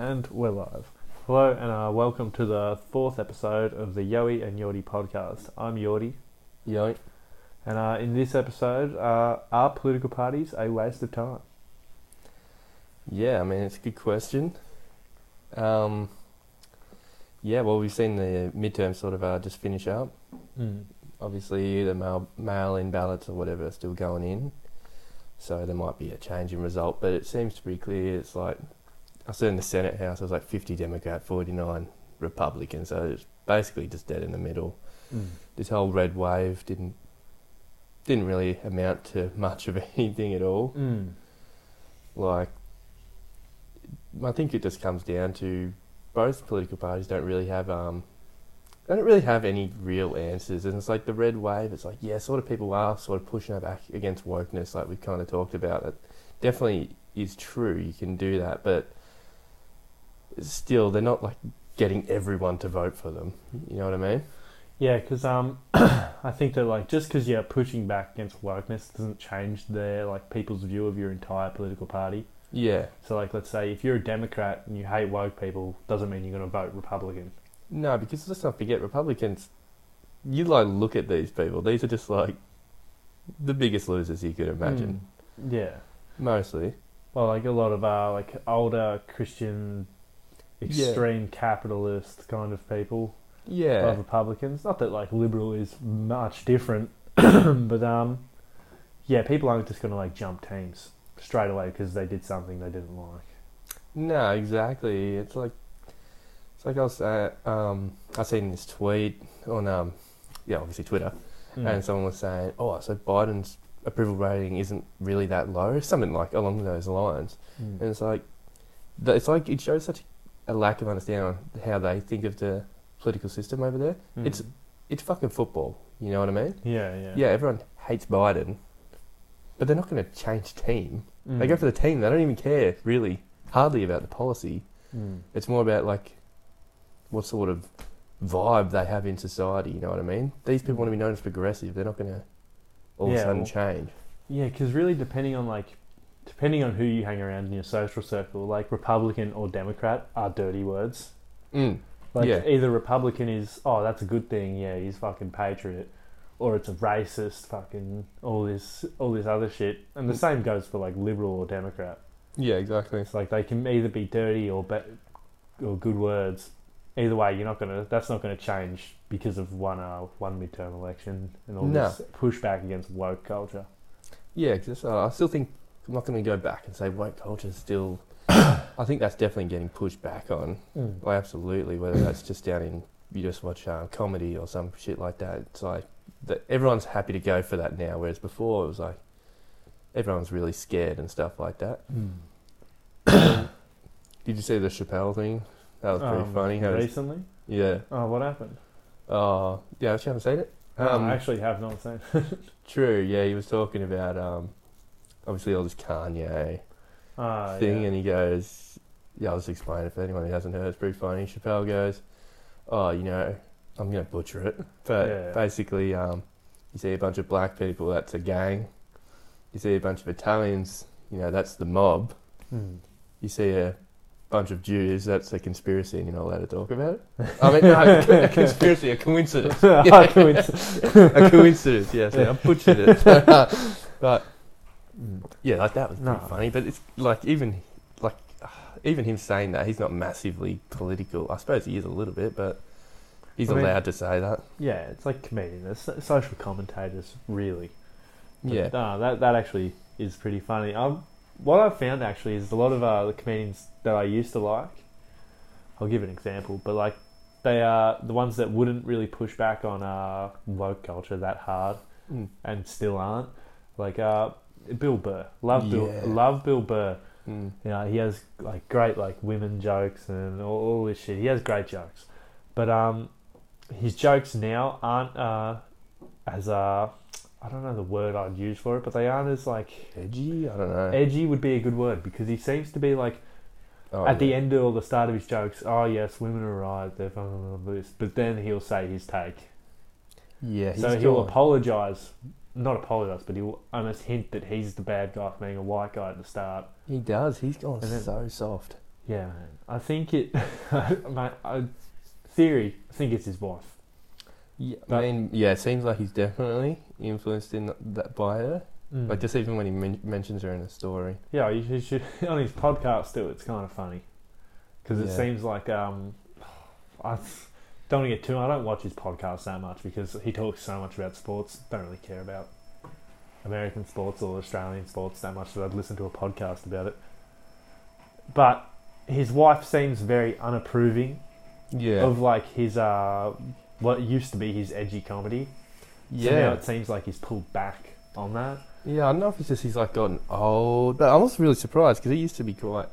And we're live. Hello and uh, welcome to the fourth episode of the Yoie and Jordi podcast. I'm Jordi, Yoink. and uh, in this episode, uh, are political parties a waste of time? Yeah, I mean, it's a good question. Um, yeah, well, we've seen the midterm sort of uh, just finish up. Mm. Obviously, the mail, mail-in ballots or whatever are still going in. So there might be a change in result, but it seems to be clear. It's like, I said in the Senate House, it was like 50 Democrat, 49 Republican. So it's basically just dead in the middle. Mm. This whole red wave didn't didn't really amount to much of anything at all. Mm. like I think it just comes down to both political parties don't really have um they don't really have any real answers and it's like the red wave it's like yeah sort of people are sort of pushing back against wokeness like we've kind of talked about it definitely is true you can do that but still they're not like getting everyone to vote for them you know what I mean Yeah, because um, I think that like just because you're pushing back against wokeness doesn't change their like people's view of your entire political party. yeah So like, let's say if you're a Democrat and you hate woke people, doesn't mean you're going to vote Republican. no because let's not forget Republicans you like look at these people these are just like the biggest losers you could imagine Mm. Yeah. Mostly. Well, like a lot of uh, like older Christian, Yeah. extreme capitalist kind of people Yeah. of Republicans. Not that like liberal is much different, but um, yeah, people aren't just going to like jump teams straight away because they did something they didn't like. No, exactly. It's like it's like I was uh, um I seen this tweet on um yeah, obviously Twitter Mm. and someone was saying, Oh, so Biden's approval rating isn't really that low, something like along those lines. Mm. And it's like it's like it shows such a lack of understanding on how they think of the political system over there. Mm. It's it's fucking football, you know what I mean? yeah, yeah, Yeah, everyone hates Biden. But they're not gonna change team. They Mm. go for the team. They don't even care really hardly about the policy. Mm. It's more about like what sort of vibe they have in society. You know what I mean? These people want to be known as progressive. They're not going to all of a sudden well- change. Yeah, because really, depending on like, depending on who you hang around in your social circle, like Republican or Democrat are dirty words. Mm. Like Yeah. either Republican is oh that's a good thing, yeah, he's fucking patriot, or it's a racist, fucking all this all this other shit. And the same goes for like liberal or Democrat. Yeah, exactly. It's like they can either be dirty or be- or good words. Either way, you're not gonna. That's not gonna change because of one uh, one midterm election and all No. this pushback against woke culture. Yeah, because uh, I still think I'm not going to go back and say woke culture is still. I think that's definitely getting pushed back on. Well, absolutely. Whether that's just down in you just watch uh, comedy or some shit like that. It's like that everyone's happy to go for that now, whereas before it was like everyone's really scared and stuff like that. Did you see the Chappelle thing? That was pretty Um, funny. How recently. yeah. Oh, what happened? Oh, yeah. You haven't seen it? No, Um, I actually have not seen. It. true. Yeah, he was talking about um, obviously all this Kanye Ah, thing, yeah. and he goes, "Yeah, I'll just explain it for anyone who hasn't heard. It's pretty funny." Chappelle goes, "Oh, you know, I'm gonna butcher it, but Yeah. basically, um, you see a bunch of black people, that's a gang. You see a bunch of Italians, you know, that's the mob. Hmm. You see a bunch of Jews, that's a conspiracy, and you're not allowed to talk about it. I mean, no, a conspiracy, a coincidence, Ah, coincidence. a coincidence. Yes, yeah, I butchered it, but. Yeah, like that was pretty No. funny. But it's like even like even him saying that he's not massively political. I suppose he is a little bit, but he's I mean- allowed to say that. Yeah, it's like comedians, so- social commentators, really. But, Yeah, no, that that actually is pretty funny. Um, what I've found actually is a lot of uh, the comedians that I used to like. I'll give an example, but like they are the ones that wouldn't really push back on uh, woke culture that hard, Mm. and still aren't. Like uh, Bill Burr, love Yeah. Bill, love Bill Burr. Mm. You know, he has like great like women jokes and all, all this shit. He has great jokes, but um, his jokes now aren't uh, as uh, I don't know the word I'd use for it, but they aren't as like edgy. I don't know. edgy would be a good word because he seems to be like Oh, at the yeah. end or the start of his jokes. Oh yes, women are right. They're fucking this, but then he'll say his take. yeah, so he'll gone. Not apologise, but he'll almost hint that he's the bad guy for being a white guy at the start. He does. He's gone then- so soft. Yeah, man. I think it. my I, theory. I think it's his wife. Yeah, But- I mean, yeah, it seems like he's definitely influenced in that by her. Mm. Like just even when he men- mentions her in a story. Yeah, you should, you should on his podcast too. It's kind of funny because it Yeah. seems like um, I don't want to get too. I don't watch his podcast that much because he talks so much about sports. Don't really care about American sports or Australian sports that much that I'd listen to a podcast about it. But his wife seems very unapproving Yeah, of like his uh, what used to be his edgy comedy. So now yeah, it seems like he's pulled back on that. yeah. I don't know if it's just he's like gotten old, but I'm also really surprised because he used to be quite.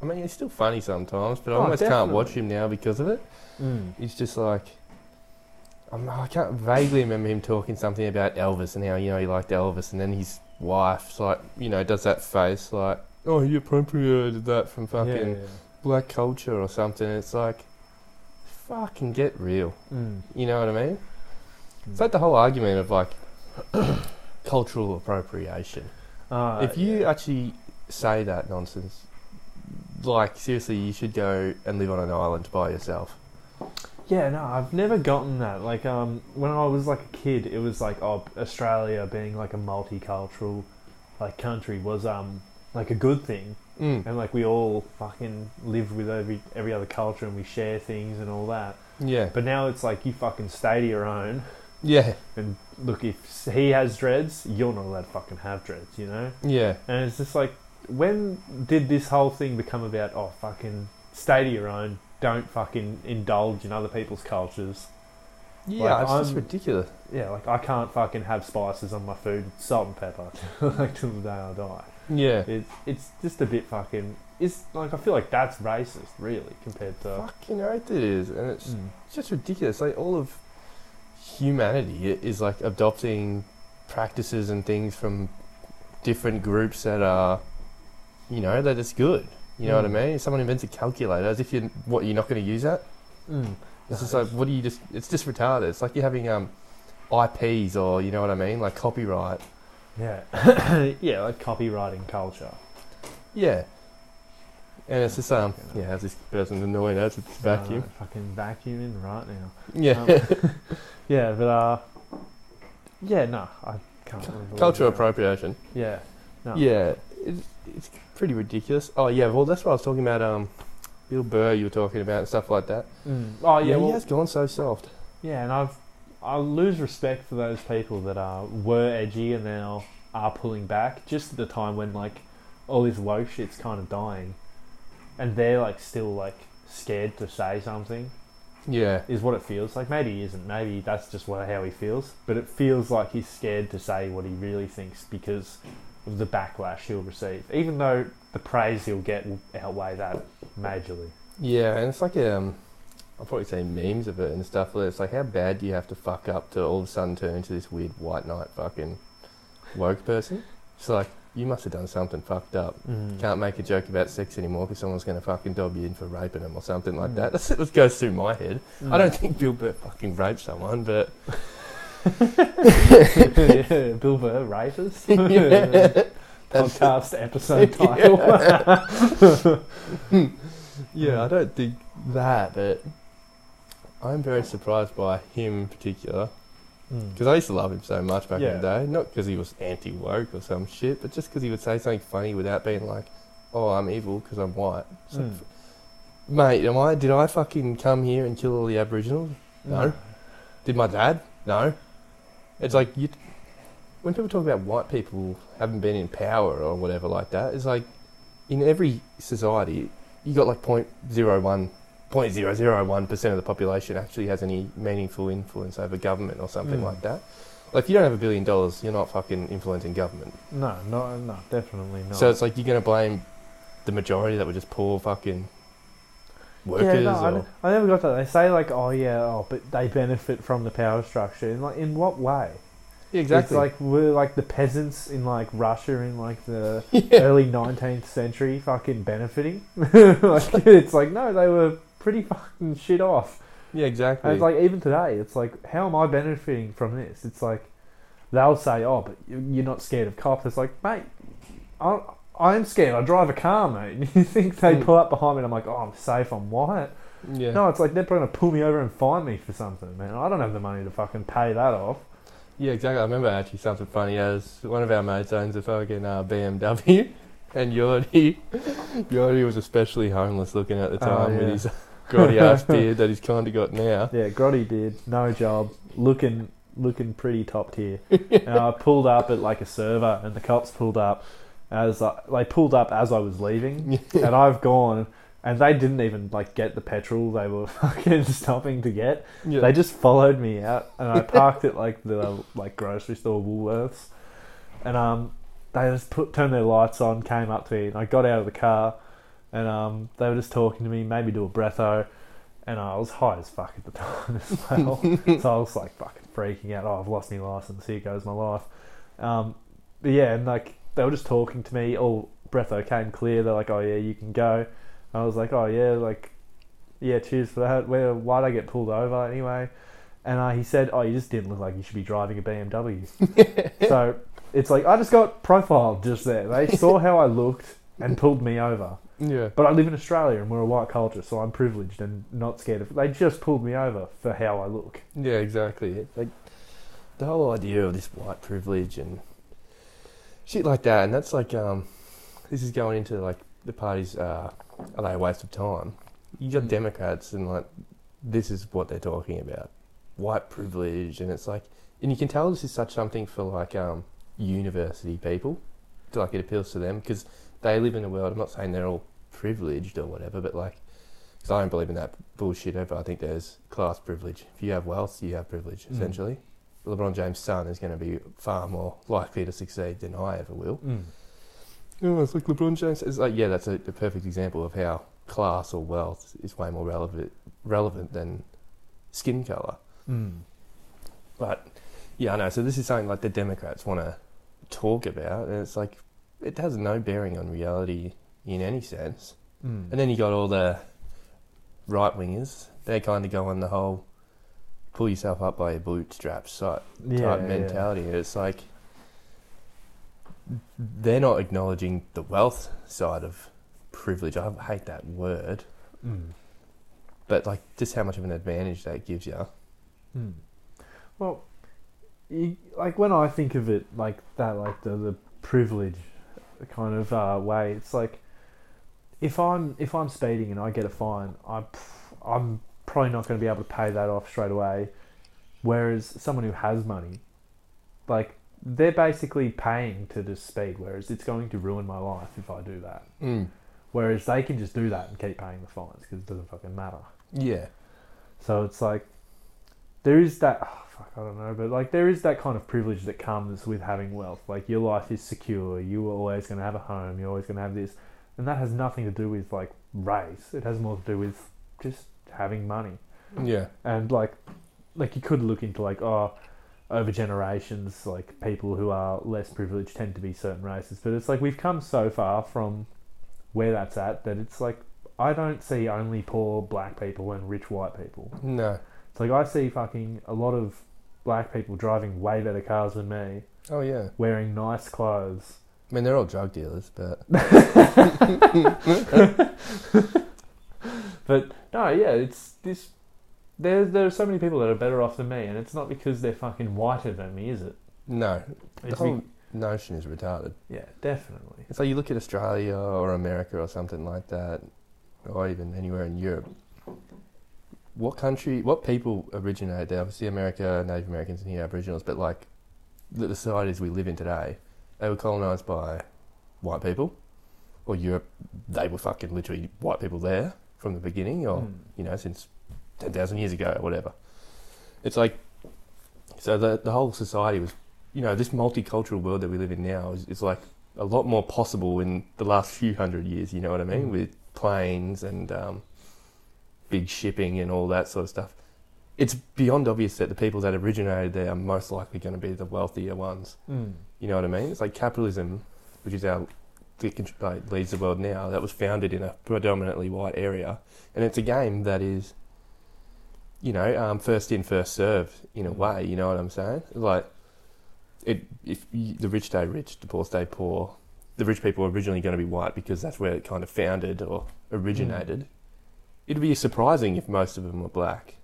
I mean, he's still funny sometimes, but I Oh, almost can't watch him now because of it. Mm. He's just like. I'm, I can't vaguely remember him talking something about Elvis and how you know he liked Elvis, and then his wife's like, you know, does that face like, oh, he appropriated that from fucking Yeah, yeah. black culture or something. It's like, fucking get real. Mm. You know what I mean? It's like the whole argument of like cultural appropriation. Uh, if you yeah. actually say that nonsense, like seriously, you should go and live on an island by yourself. Yeah, no, I've never gotten that. Like, um, when I was like a kid, it was like, oh, Australia being like a multicultural, like country was um like a good thing, Mm. and like we all fucking live with every every other culture and we share things and all that. Yeah, But now it's like you fucking stay to your own. yeah, And look, if he has dreads, you're not allowed to fucking have dreads, you know. yeah, And it's just like, when did this whole thing become about? Oh, fucking stay to your own. Don't fucking indulge in other people's cultures. yeah. Like, it's just I'm- ridiculous. Yeah, like I can't fucking have spices on my food, salt and pepper, like till the day I die. Yeah, It's it's just a bit fucking. It's like I feel like that's racist, really, compared to. fucking oath it is, and it's Mm. just ridiculous. Like all of humanity is like adopting practices and things from different groups that are, you know, that is good. You know what I Mm. mean? If someone invents a calculator, as if you what you're not going to use that. Mm. It's just like what do you just? It's just retarded. It's like you're having um, IPs or you know what I mean, like copyright. Yeah, yeah, like copywriting culture. Yeah. And it's just um, yeah, as this person annoying as it's vacuum. Uh, fucking vacuuming right now. Yeah. Um, yeah, but uh, yeah, no, I can't. Cultural appropriation. Yeah, no. Yeah, it's, it's pretty ridiculous. Oh yeah, well that's what I was talking about. Um, Bill Burr, you were talking about and stuff like that. Mm. Oh yeah, yeah, well, he has gone so soft. Yeah, and I've I lose respect for those people that are were edgy and now are pulling back just at the time when like all this woke shit's kind of dying, and they're like still like scared to say something Yeah, is what it feels like. Maybe he isn't. Maybe that's just what how he feels. But it feels like he's scared to say what he really thinks because of the backlash he'll receive. Even though the praise he'll get will outweigh that majorly. yeah, and it's like um, I'll probably say memes of it and stuff. But it's like how bad do you have to fuck up to all of a sudden turn into this weird white knight fucking woke person? It's like you must have done something fucked up. Mm. Can't make a joke about sex anymore because someone's going to fucking dob you in for raping them or something like Mm. that. That's what goes through my head. Mm. I don't think Bill Burr fucking raped someone, but yeah, Bill Burr, rapist. yeah. Podcast episode title. Yeah, I don't think that, but I'm very surprised by him in particular Mm. because I used to love him so much back in the day. Not because he was anti woke or some shit, but just because he would say something funny without being like, "Oh, I'm evil because I'm white." Like, Mm. Mate, am I? Did I fucking come here and kill all the Aboriginals? No. Did my dad? No. It's like you. When people talk about white people having been in power or whatever like that, it's like in every society you got like point zero one, point zero zero one percent of the population actually has any meaningful influence over government or something Mm. like that. Like if you don't have a billion dollars, you're not fucking influencing government. No, no, no, definitely not. So it's like you're gonna blame the majority that were just poor fucking workers yeah, no, I, or n- I never got that. They say like, oh yeah, oh, but they benefit from the power structure. In like, in what way? yeah, exactly. It's like we're like the peasants in like Russia in like the yeah. early 19th century fucking benefiting. like it's like no, they were pretty fucking shit off. yeah, exactly. And it's like even today, it's like how am I benefiting from this? It's like they'll say, oh, but you- you're not scared of cops. It's like mate, I I'm scared. I drive a car, mate. You think they Mm. pull up behind me and I'm like, oh, I'm safe. I'm white. Yeah. No, it's like they're probably gonna pull me over and fine me for something, man. I don't have the money to fucking pay that off. Yeah, exactly. I remember actually something funny. As one of our mates owns a fucking uh, BMW, and Jordi, Jordi was especially homeless looking at the Oh, time with yeah. his grotty ass beard that he's kind of got now. Yeah, Grotty beard, No job. Looking looking pretty top tier. and I pulled up at like a server, and the cops pulled up as I, they pulled up as I was leaving, and I've gone, and they didn't even like get the petrol they were fucking stopping to get. Yeah. They just followed me out, and I parked at like the like grocery store Woolworths, and um, they just put turned their lights on, came up to me, and I got out of the car, and um, they were just talking to me, made me do a breatho, and I was high as fuck at the time as well, so I was like fucking freaking out. Oh, I've lost my license. Here goes my life. Um, but yeah, and like they were just talking to me. All breatho came clear. They're like, oh yeah, you can go. I was like, oh yeah, like yeah, cheers for that. Where why'd I get pulled over anyway? And uh, he said, oh, you just didn't look like you should be driving a BMW. so it's like I just got profiled just there. They saw how I looked and pulled me over. yeah. But I live in Australia and we're a white culture, so I'm privileged and not scared of. They just pulled me over for how I look. Yeah, exactly. Like the whole idea of this white privilege and shit like that, and that's like um, this is going into like the parties. Uh, are they a waste of time? You got Mm. Democrats and like this is what they're talking about, white privilege, and it's like, and you can tell this is such something for like um university people, like it appeals to them because they live in a world. I'm not saying they're all privileged or whatever, but like. Because I don't believe in that bullshit ever. I think there's class privilege. If you have wealth, you have privilege, Mm. Essentially. LeBron James' son is going to be far more likely to succeed than I ever will. Oh, it's like LeBron James. It's like, yeah, that's a, a perfect example of how class or wealth is way more relevant relevant than skin color. Mm. But yeah, I know. So this is something like the Democrats want to talk about, and it's like it has no bearing on reality in any sense. Mm. And then you got all the right wingers. They kind of go on the whole pull yourself up by your bootstraps type, yeah, type yeah. mentality. It's like they're not acknowledging the wealth side of privilege. I hate that word, Mm. but like just how much of an advantage that gives you. Mm. Well, you, like when I think of it like that, like the, the privilege kind of uh, way, it's like if I'm if I'm speeding and I get a fine, I I'm probably not going to be able to pay that off straight away. Whereas someone who has money, like they're basically paying to just speed, whereas it's going to ruin my life if I do that. Mm. Whereas they can just do that and keep paying the fines because it doesn't fucking matter. Yeah, So it's like there is that oh, fuck I don't know, but like there is that kind of privilege that comes with having wealth. Like your life is secure. You are always going to have a home. You're always going to have this, and that has nothing to do with like race. It has more to do with just having money. yeah, And like like you could look into like oh over generations like people who are less privileged tend to be certain races but it's like we've come so far from where that's at that it's like I don't see only poor black people and rich white people no. it's like I see fucking a lot of black people driving way better cars than me, Oh yeah. wearing nice clothes. I mean, they're all drug dealers, but But no, yeah, it's this. There, there are so many people that are better off than me, and it's not because they're fucking whiter than me, is it? no, the It's whole be- notion is retarded. yeah, definitely. It's like you look at Australia or America or something like that, or even anywhere in Europe. What country, what people originated there? Obviously, America, Native Americans, and here Aboriginals, but like the, the societies we live in today, they were colonized by white people, or Europe. They were fucking literally white people there from the beginning, or Mm. you know, since 10,000 years ago or whatever. It's like, so the, the whole society was, you know, this multicultural world that we live in now is, is like a lot more possible in the last few hundred years, you know what I mean? Mm. With planes and um, big shipping and all that sort of stuff. It's beyond obvious that the people that originated there are most likely going to be the wealthier ones. Mm. You know what I mean? It's like capitalism, which is our that like, leads the world now. That was founded in a predominantly white area, and it's a game that is, you know, um, first in, first served in a Mm. way. You know what I'm saying? Like, it if you, the rich stay rich, the poor stay poor. the rich people are originally going to be white because that's where it kind of founded or originated. Mm. It'd be surprising if most of them were black.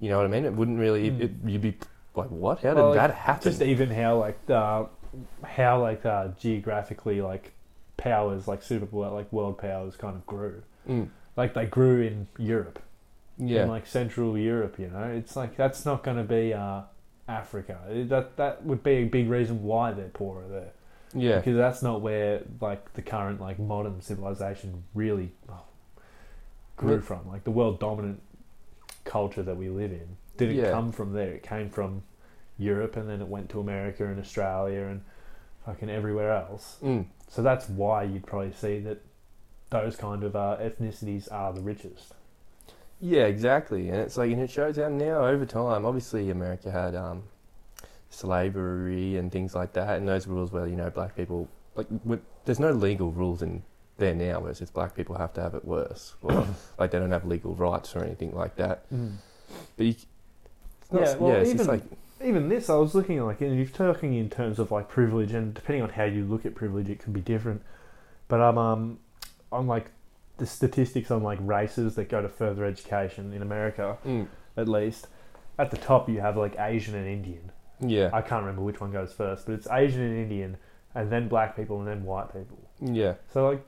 You know what I mean? It wouldn't really. Mm. It, you'd be like, what? How did Well, that like, happen? Just even how like the how like uh, geographically like powers like super like world powers kind of grew. Mm. Like they grew in Europe, Yeah. in like Central Europe. You know, it's like that's not going to be uh, Africa. That that would be a big reason why they're poorer there. yeah. because that's not where like the current like modern civilization really oh, grew Yeah. from. Like the world dominant culture that we live in didn't Yeah. come from there. It came from Europe, and then it went to America and Australia and fucking everywhere else. Mm. So that's why you'd probably see that those kind of uh, ethnicities are the richest. Yeah, exactly. And it's like, and it shows how now over time, obviously America had um, slavery and things like that, and those rules where you know black people like there's no legal rules in there now, whereas it's black people have to have it worse, or like they don't have legal rights or anything like that. But you, it's not, Yeah, well, it's even- like even this, I was looking at like, and you're talking in terms of like privilege, and depending on how you look at privilege, it can be different. But I'm um, on like the statistics on like races that go to further education in America, mm, at least. At the top, you have like Asian and Indian. yeah, I can't remember which one goes first, but it's Asian and Indian, and then black people, and then white people. yeah, So like,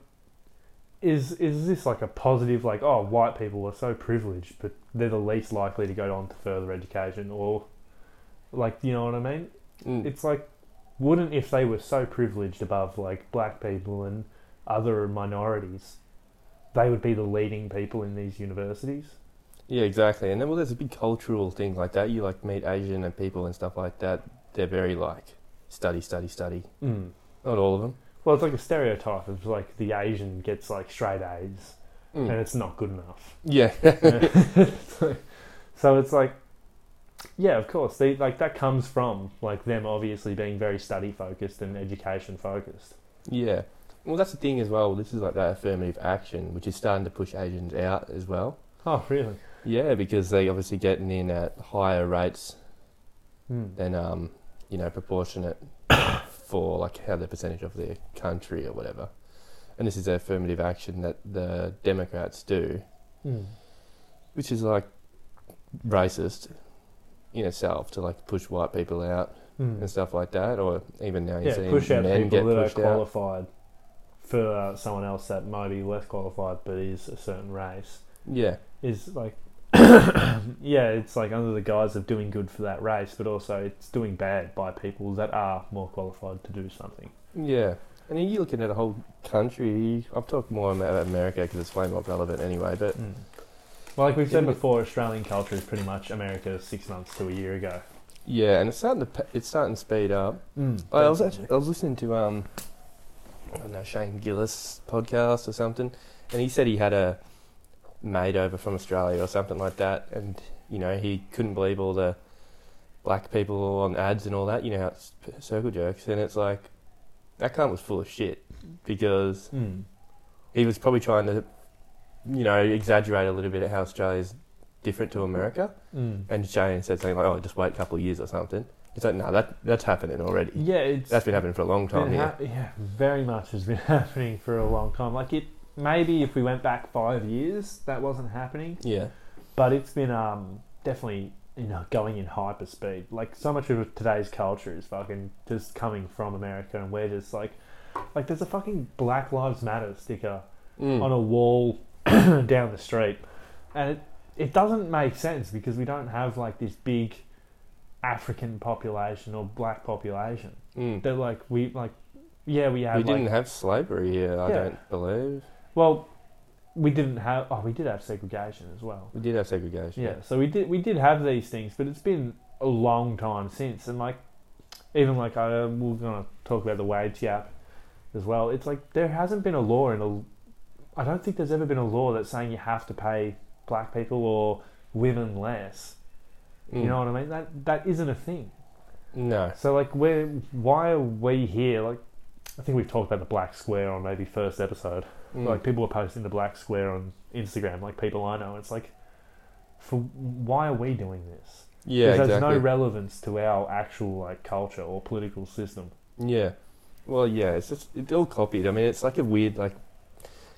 is is this like a positive? Like, oh, white people are so privileged, but they're the least likely to go on to further education, or like, you know what I mean? mm, It's like, wouldn't if they were so privileged above like black people and other minorities, they would be the leading people in these universities? yeah, exactly. And then well, there's a big cultural thing like that. You like meet Asian and people and stuff like that. They're very like study, study, study. Mm. Not all of them. Well, it's like a stereotype of like the Asian gets like straight A's Mm. and it's not good enough. Yeah. so, so it's like, yeah, of course, they, like that comes from like them obviously being very study focused and education focused. Yeah. Well, that's the thing as well. This is like that affirmative action, which is starting to push Asians out as well. Oh, really? Yeah, because they obviously getting in at higher rates Hmm. than um, you know, proportionate for like how the percentage of their country or whatever. And this is the affirmative action that the Democrats do, Hmm. which is like racist in itself to like push white people out Hmm. and stuff like that, or even now you're Yeah, push out people that are pushed out. qualified for uh, someone else that might be less qualified but is a certain race. Yeah, Is like, yeah, it's like under the guise of doing good for that race, but also it's doing bad by people that are more qualified to do something. Yeah, and you're looking at a whole country. I've talked more about America because it's way more relevant anyway. But Mm. Well, like we've said before, Australian culture is pretty much America six months to a year ago. yeah, and it's starting to it's starting to speed up. Mm. I was actually I was listening to um I don't know Shane Gillis podcast or something, and he said he had a mate over from Australia or something like that, and you know he couldn't believe all the black people on ads and all that. You know how it's circle jerks, and it's like that cunt was full of shit because Mm. he was probably trying to, you know, exaggerate a little bit at how Australia's different to America. Mm. And Shane said something like, "Oh, just wait a couple of years or something." It's like, no, that that's happening already. Yeah, it's That's been happening for a long time. here. hap- yeah, very much has been happening for a long time. Like it, maybe if we went back five years, that wasn't happening, Yeah, but it's been um definitely you know going in hyper speed. Like so much of today's culture is fucking just coming from America, and we're just like, like there's a fucking Black Lives Matter sticker Mm. on a wall down the street, and it it doesn't make sense because we don't have like this big African population or black population. Mm. They're like we like yeah we have we didn't have slavery here. I don't believe well we didn't have oh we did have segregation as well we did have segregation. yeah so we did we did have these things but it's been a long time since and like even like I, we're gonna talk about the wage gap as well it's like there hasn't been a law in a I don't think there's ever been a law that's saying you have to pay black people or women less Mm. you know what I mean that that isn't a thing No. So like, where? Why are we here? Like, I think we've talked about the black square on maybe first episode. Mm. Like, people are posting the black square on Instagram. Like people I know. It's like, for why are we doing this? yeah, has exactly. no relevance to our actual like culture or political system. yeah, Well, yeah, it's just it's all copied. I mean, it's like a weird like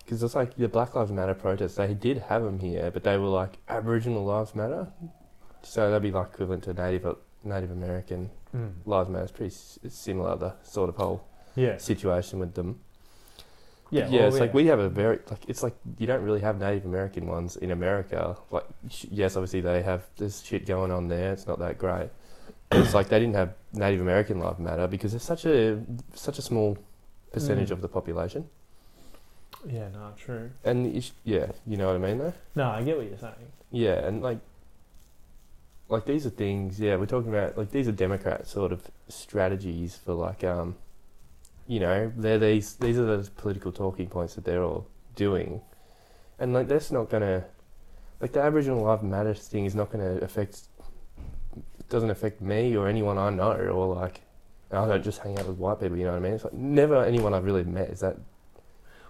because it's like the Black Lives Matter protests. They did have them here, but they were like Aboriginal Lives Matter, so that'd be like equivalent to Native Native American Mm. Lives Matter. It's pretty s- similar the sort of whole Yeah. situation with them. Yeah. yeah, well, it's like we have a very like it's like you don't really have Native American ones in America. Like sh- yes, obviously they have this shit going on there. It's not that great. But it's like they didn't have Native American Lives Matter because it's such a such a small percentage Mm. of the population. Yeah. No. True. And ish- yeah, you know what I mean though. No, I get what you're saying. Yeah, and like like these are things. Yeah, we're talking about like these are Democrat sort of strategies for like um, you know, they're these these are the political talking points that they're all doing, and like that's not gonna like the Aboriginal Life Matters thing is not gonna affect. Doesn't affect me or anyone I know or like. I don't just hang out with white people, you know what I mean? It's like never anyone I've really met is that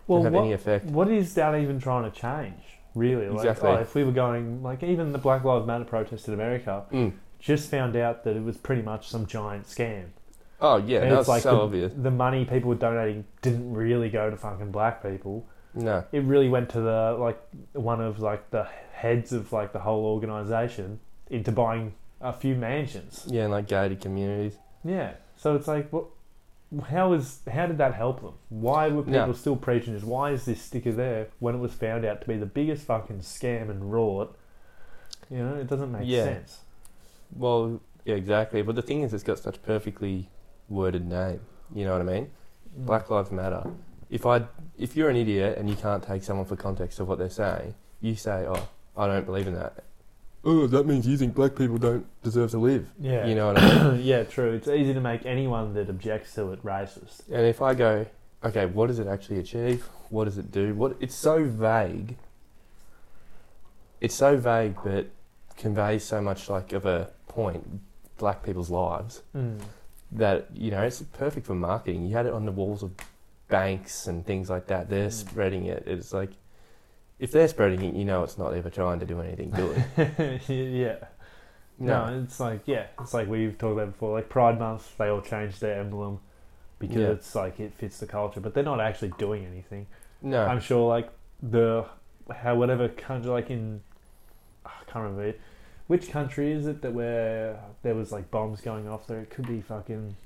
Well, have what, any effect. what is that even trying to change? Really? Like, Exactly. oh, if we were going, like, even the Black Lives Matter protest in America Mm. just found out that it was pretty much some giant scam. Oh yeah, And that's it's like so the, obvious. the money people were donating didn't really go to fucking black people. No, It really went to the like one of like the heads of like the whole organization into buying a few mansions. yeah, and like gated communities. Yeah. So it's like, what? How is how did that help them? Why were people No. still preaching this? Why is this sticker there when it was found out to be the biggest fucking scam and rort? You know, it doesn't make Yeah. sense. Well, yeah, exactly. But the thing is, it's got such perfectly worded name. You know what I mean? Mm. Black Lives Matter. If I, if you're an idiot and you can't take someone for context of what they're saying, you say, "Oh, I don't believe in that." Oh, that means you think black people don't deserve to live. Yeah. You know what I mean? yeah, true. It's easy to make anyone that objects to it racist. and if I go, okay, what does it actually achieve? What does it do? What? It's so vague. It's so vague, but conveys so much like of a point, black people's lives. Mm. that you know it's perfect for marketing. You had it on the walls of banks and things like that. They're Mm. spreading it. It's like if they're spreading it, you know it's not ever trying to do anything good. yeah. No. it's like yeah, it's like we've talked about before. Like Pride Month, they all changed their emblem because Yeah. it's like it fits the culture, but they're not actually doing anything. no, I'm sure like the how whatever country like in I can't remember it. Which country is it that where there was like bombs going off there? It could be fucking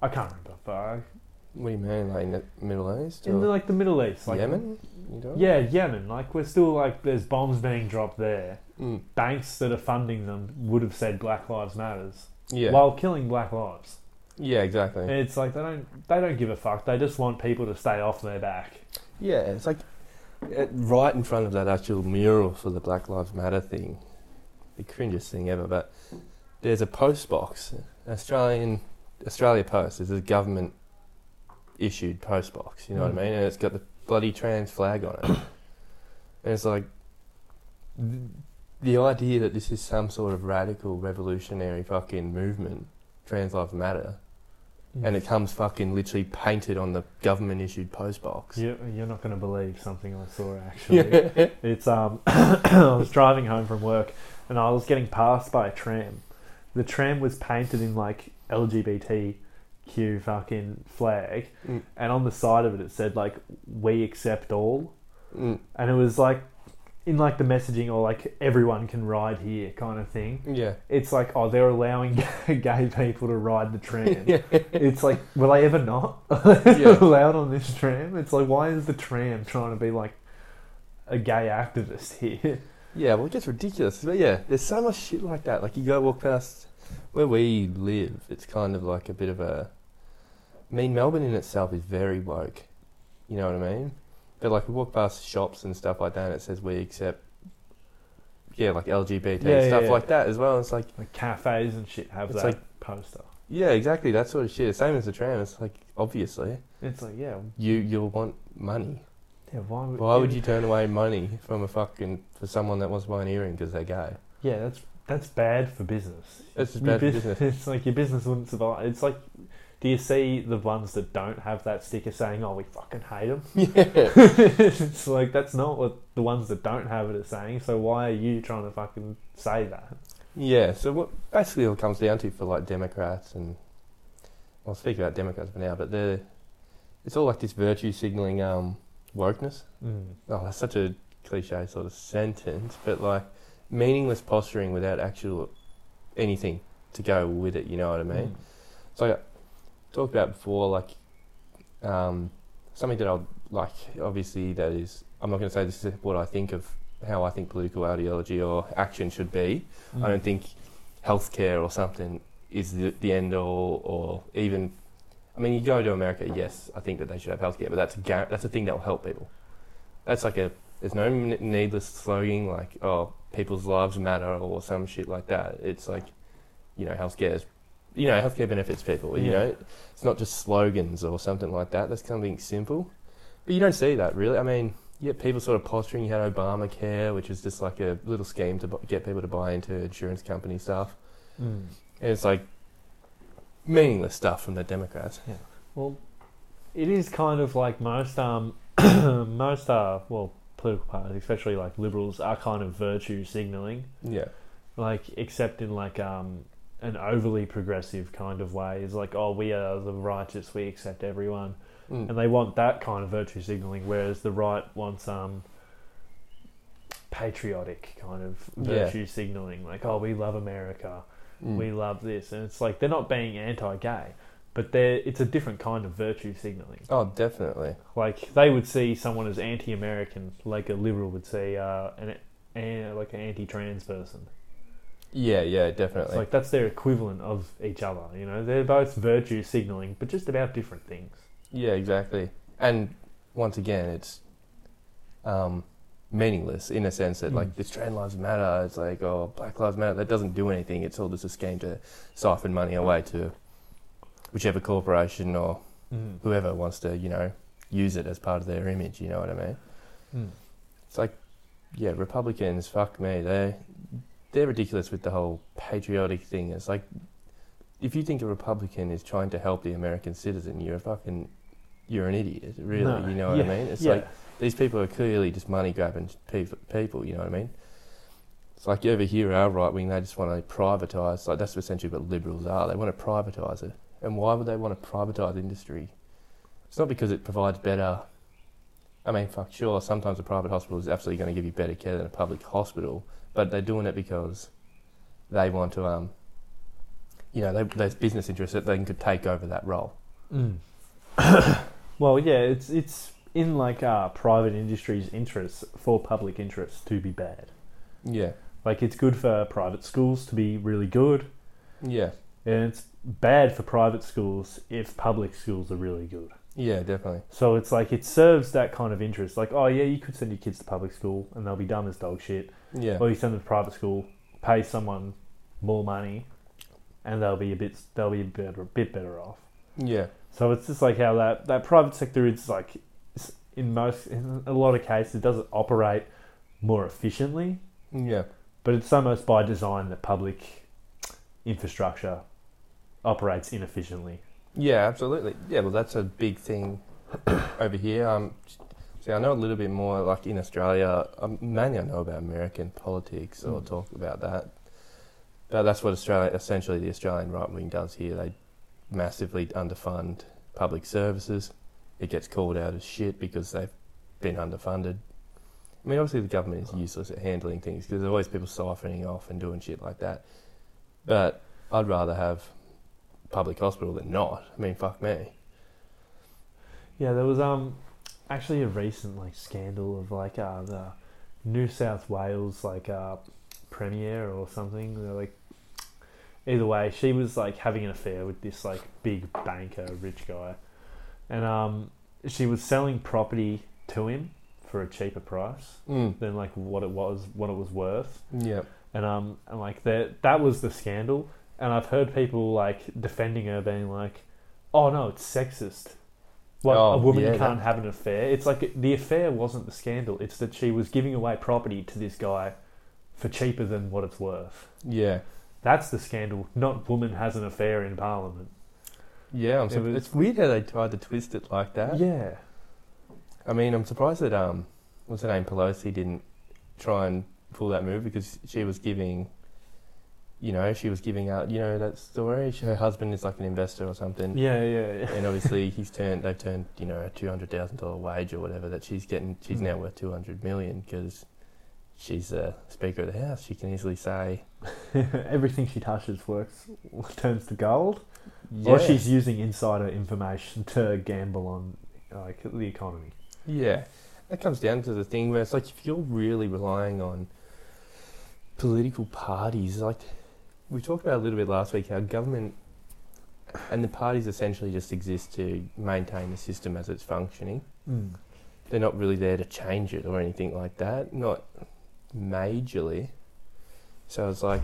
I can't remember. But I- what do you mean, like in the Middle East in the, like the Middle East, like Yemen? You know? Yeah, Yemen. Like we're still like there's bombs being dropped there. Mm. Banks that are funding them would have said Black Lives Matters yeah, while killing Black lives. yeah, exactly. It's like they don't they don't give a fuck. They just want people to stay off their back. Yeah, it's like uh, right in front of that actual mural for the Black Lives Matter thing. The cringiest thing ever, but there's a post box. Australian Australia Post is a government issued post box, you know Mm. what I mean? And it's got the bloody trans flag on it. and it's like th- the idea that this is some sort of radical revolutionary fucking movement, Trans Lives Matter, and it comes fucking literally painted on the government issued post box. You, you're not going to believe something I saw actually. Yeah. It's um, I was driving home from work and I was getting passed by a tram. The tram was painted in like LGBTQ fucking flag, Mm. and on the side of it it said like "We accept all," Mm. and it was like in like the messaging or like everyone can ride here kind of thing. Yeah. It's like oh they're allowing gay people to ride the tram. Yeah. It's like will they ever not Yeah. allowed on this tram? It's like why is the tram trying to be like a gay activist here? Yeah, well, it gets ridiculous. But yeah, there's so much shit like that. Like you go walk past where we live, it's kind of like a bit of a. I mean, Melbourne in itself is very woke. You know what I mean? But like we walk past shops and stuff like that, and it says we accept. Yeah, like LGBT Yeah, stuff yeah. like that as well. It's like Like cafes and shit have It's that like- poster. yeah, exactly that sort of shit. Same as the tram. It's like obviously It's like yeah, you you'll want money. yeah. Why would Why would you turn away money from a fucking for someone that wants to buy an earring because they're gay? Yeah, that's that's bad for business. Just Your bad for business. It's like your business wouldn't survive. It's like, do you see the ones that don't have that sticker saying, "Oh, we fucking hate them"? Yeah. it's like that's not what the ones that don't have it are saying. So why are you trying to fucking say that? Yeah, so what basically all it comes down to for like Democrats and I'll speak about Democrats for now, but they're it's all like this virtue signaling um, wokeness. Mm. Oh, that's such a cliche sort of sentence, but like meaningless posturing without actual anything to go with it. You know what I mean? Mm. So I talked about before, like um, something that I'd like. Obviously, that is. I'm not going to say this is what I think of how I think political ideology or action should be. Mm. I don't think healthcare or something is the, the end all, or even. I mean, you go to America, yes, I think that they should have healthcare, but that's a gar- that's a thing that will help people. That's like a there's no needless slogan like oh people's lives matter or some shit like that. It's like you know healthcare is you know healthcare benefits people. You Yeah. know it's not just slogans or something like that. That's something simple, but you don't see that really. I mean, yeah, people sort of posturing. You had Obamacare, which is just like a little scheme to get people to buy into insurance company stuff. Mm. And it's like meaningless stuff from the Democrats. Yeah. Well, it is kind of like most um most uh well political parties, especially like liberals, are kind of virtue signaling, Yeah, like except in like um an overly progressive kind of way. Is like, oh, we are the righteous, we accept everyone, Mm. and they want that kind of virtue signaling, whereas the right wants um patriotic kind of Yeah. virtue signaling, like, oh, we love America, Mm. we love this, and it's like they're not being anti-gay, but they're it's a different kind of virtue signaling. oh, definitely. Like they would see someone as anti-American, like a liberal would see uh, an, an like an anti-trans person. Yeah, yeah, It's definitely. like that's their equivalent of each other. You know, they're both virtue signaling, but just about different things. Yeah, exactly. And once again, it's um, meaningless in a sense that, Mm. like, trans lives matter. It's like, oh, Black Lives Matter. That doesn't do anything. It's all just a scheme to siphon money away to whichever corporation or Mm. whoever wants to, you know, use it as part of their image. You know what I mean? Mm. It's like, yeah, Republicans. Fuck me. They they're ridiculous with the whole patriotic thing. It's like, if you think a Republican is trying to help the American citizen, you're a fucking, you're an idiot. Really, No, you know what yeah, I mean? It's yeah. like these people are clearly just money grabbing people. People, you know what I mean? It's like over here, our right wing, they just want to privatise. Like that's essentially what liberals are. They want to privatise it. And why would they want to privatise industry? It's not because it provides better. I mean, fuck, sure, sometimes a private hospital is absolutely going to give you better care than a public hospital, but they're doing it because they want to, um, you know, they, there's business interests that they could take over that role. Mm. well, yeah, it's it's in like uh, private industry's interests for public interests to be bad. Yeah, Like it's good for private schools to be really good, yeah, and it's bad for private schools if public schools are really good. yeah, definitely. So it's like it serves that kind of interest. Like, oh yeah, you could send your kids to public school and they'll be dumb as dog shit, Yeah, or you send them to private school, pay someone more money, and they'll be a bit they'll be a better, bit better off. yeah, So it's just like how that, that private sector is like in most in a lot of cases it doesn't operate more efficiently, yeah, but it's almost by design that public infrastructure operates inefficiently. yeah, absolutely. Yeah, well, that's a big thing over here. Um, see, I know a little bit more, like in Australia. Um, mainly, I know about American politics or Mm. talk about that. But that's what Australia, essentially, the Australian right wing does here. They massively underfund public services. It gets called out as shit because they've been underfunded. I mean, obviously, the government is useless at handling things because there's always people siphoning off and doing shit like that. But I'd rather have public hospital than not. I mean, fuck me. Yeah, there was um actually a recent like scandal of like uh the New South Wales like uh premier or something. They're like either way, she was like having an affair with this like big banker, rich guy, and um she was selling property to him for a cheaper price Mm. than like what it was what it was worth Yeah. and um and like that that was the scandal and i've heard people like defending her being like oh no it's sexist. What Oh, a woman yeah, can't have an affair. It's like the affair wasn't the scandal. It's that she was giving away property to this guy for cheaper than what it's worth. Yeah. that's the scandal. Not woman has an affair in parliament. Yeah, I'm It sur- was- it's weird how they tried to twist it like that. yeah. I mean, I'm surprised that um, what's her name, Pelosi didn't try and pull that move because she was giving you know, she was giving out, you know, that story. Her husband is like an investor or something. Yeah, yeah, yeah. And obviously, he's turned. They've turned, you know, a two hundred thousand dollar wage or whatever that she's getting. She's now Mm. worth two hundred million because she's a speaker of the house. She can easily say, Everything she touches works turns to gold. Or she's using insider information to gamble on like the economy. Yeah, that comes down to the thing where it's like if you're really relying on political parties, like we talked about a little bit last week, how government and the parties essentially just exist to maintain the system as it's functioning. They're not really there to change it or anything like that, not majorly. So it's like,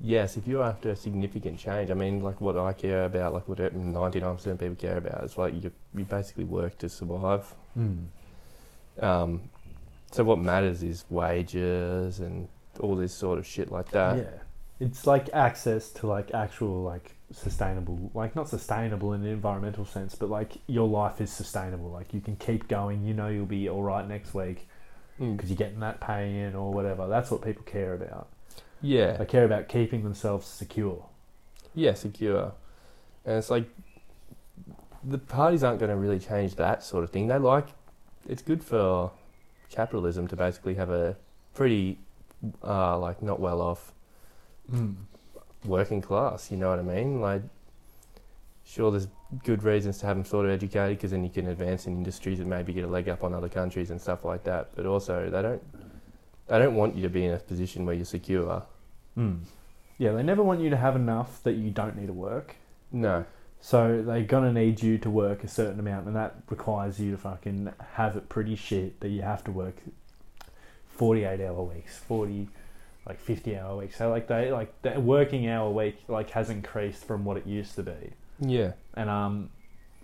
yes, if you're after a significant change, I mean, like what I care about, like what 99% of people care about, it's like you, you basically work to survive. Mm. Um, so what matters is wages and all this sort of shit like that. yeah, it's like access to like actual like sustainable, like not sustainable in an environmental sense, but like your life is sustainable. Like you can keep going. You know you'll be all right next week Mm. because you're getting that pay in or whatever. That's what people care about. Yeah, They care about keeping themselves secure. yeah, secure. And it's like the parties aren't going to really change that sort of thing. They like it's good for capitalism to basically have a pretty uh, like not well off Mm. working class. You know what I mean? Like, sure, there's good reasons to have them sort of educated because then you can advance in industries and maybe get a leg up on other countries and stuff like that. But also, they don't they don't want you to be in a position where you're secure. Mm. Yeah, they never want you to have enough that you don't need to work. No. So they're gonna need you to work a certain amount, and that requires you to fucking have it pretty shit that you have to work forty-eight hour weeks, forty, like fifty hour weeks. So like they like the working hour week like has increased from what it used to be, Yeah. and um,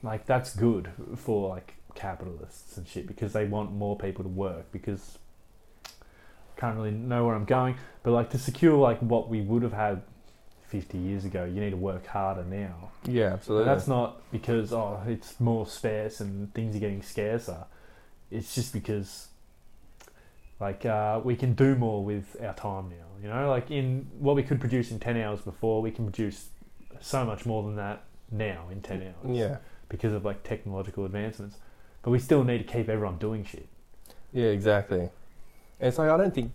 like that's good for like capitalists and shit because they want more people to work because I can't really know where I'm going, but like to secure like what we would have had fifty years ago, you need to work harder now. Yeah. Absolutely. But that's not because oh it's more scarce and things are getting scarcer. It's just because like uh, we can do more with our time now. You know, like in what we could produce in ten hours before, we can produce so much more than that now in ten hours. yeah. Because of like technological advancements, but we still need to keep everyone doing shit. Yeah. Exactly. And it's like I don't think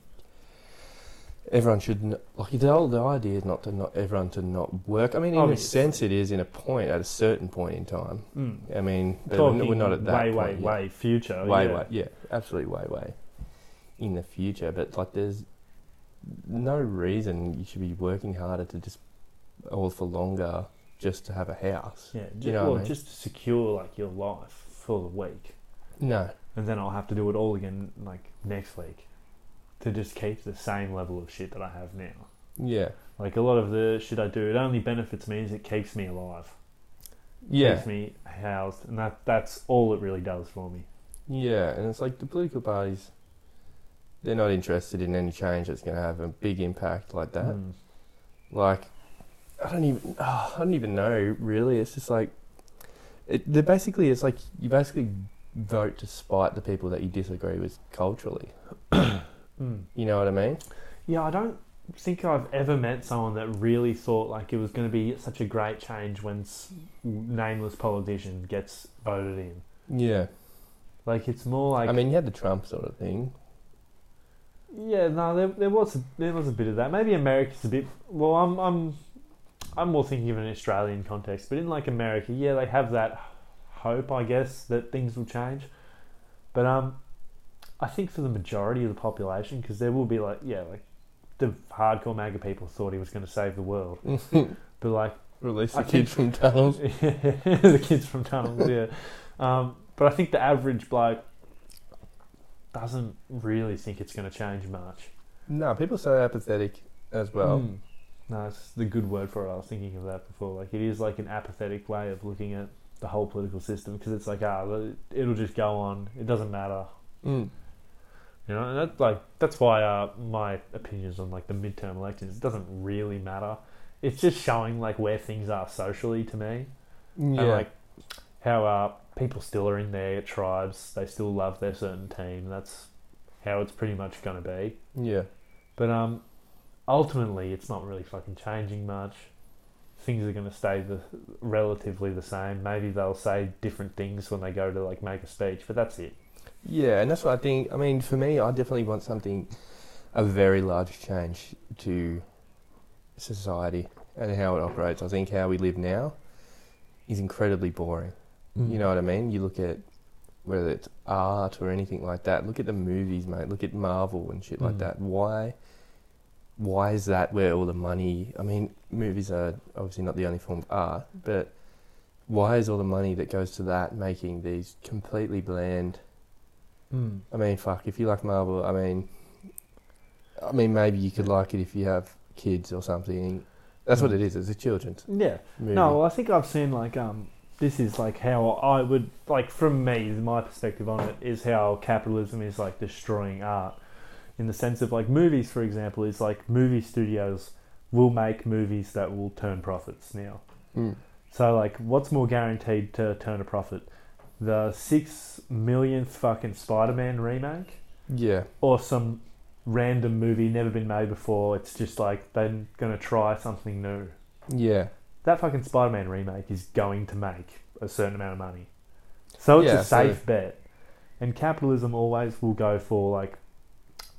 everyone should like the whole the idea is not to not everyone to not work. I mean, in Obviously. a sense, it is in a point at a certain point in time. Mm. I mean, we're, we're not at that way, point way, yet. way future. way, yeah. way, yeah, absolutely, way, way in the future. But like, there's no reason you should be working harder to just or for longer just to have a house. Yeah, you know what I mean? just to secure like your life for the week. No, and then I'll have to do it all again like next week to just keep the same level of shit that I have now. yeah, Like a lot of the shit I do, it only benefits me is it keeps me alive, yeah, keeps me housed, and that that's all it really does for me. yeah. And it's like the political parties. They're not interested in any change that's going to have a big impact like that. Mm. Like, I don't even, oh, I don't even know. Really, it's just like, it. They're basically, it's like you basically vote to spite the people that you disagree with culturally. Mm. You know what I mean? Yeah, I don't think I've ever met someone that really thought like it was going to be such a great change when s- nameless politician gets voted in. Yeah. Like it's more like I mean, you had the Trump sort of thing. Yeah, no, there, there was a, there was a bit of that. Maybe America's a bit. Well, I'm I'm I'm more thinking of an Australian context, but in like America, yeah, they have that hope, I guess, that things will change. But um, I think for the majority of the population, because there will be like yeah, like the hardcore MAGA people thought he was going to save the world, but like Release the I kids from tunnels. the kids from tunnels, yeah. Um, but I think the average bloke doesn't really think it's going to change much. No, people say apathetic as well. Mm. No, it's the good word for it. I was thinking of that before. Like it is like an apathetic way of looking at the whole political system because it's like ah, it'll just go on. It doesn't matter, Mm. you know. And that's like that's why uh, my opinions on like the midterm elections it doesn't really matter. It's just showing like where things are socially to me, Yeah. and like how uh, people still are in their tribes. They still love their certain team. That's how it's pretty much going to be. yeah. But um, ultimately it's not really fucking changing much. Things are going to stay the relatively the same. Maybe they'll say different things when they go to like make a speech, but that's it. Yeah, and that's what I think. I mean, for me, I definitely want something, a very large change to society and how it operates. I think how we live now is incredibly boring. You know what I mean? You look at whether it's art or anything like that. Look at the movies, mate. Look at Marvel and shit like Mm. that. Why? Why is that where all the money? I mean, movies are obviously not the only form of art, but why is all the money that goes to that making these completely bland? Mm. I mean, fuck. If you like Marvel, I mean, I mean, maybe you could like it if you have kids or something. That's what Mm. it is. It's a children's Yeah. movie. No, well, I think I've seen like um this is like how I would like from me my perspective on it is how capitalism is like destroying art in the sense of like movies for example is like movie studios will make movies that will turn profits now. Mm. So like what's more guaranteed to turn a profit? The 6 millionth fucking Spider-Man remake Yeah. or some random movie never been made before. It's just like they're going to try something new Yeah. That fucking Spider-Man remake is going to make a certain amount of money. So it's Yeah, a so- safe bet. And capitalism always will go for like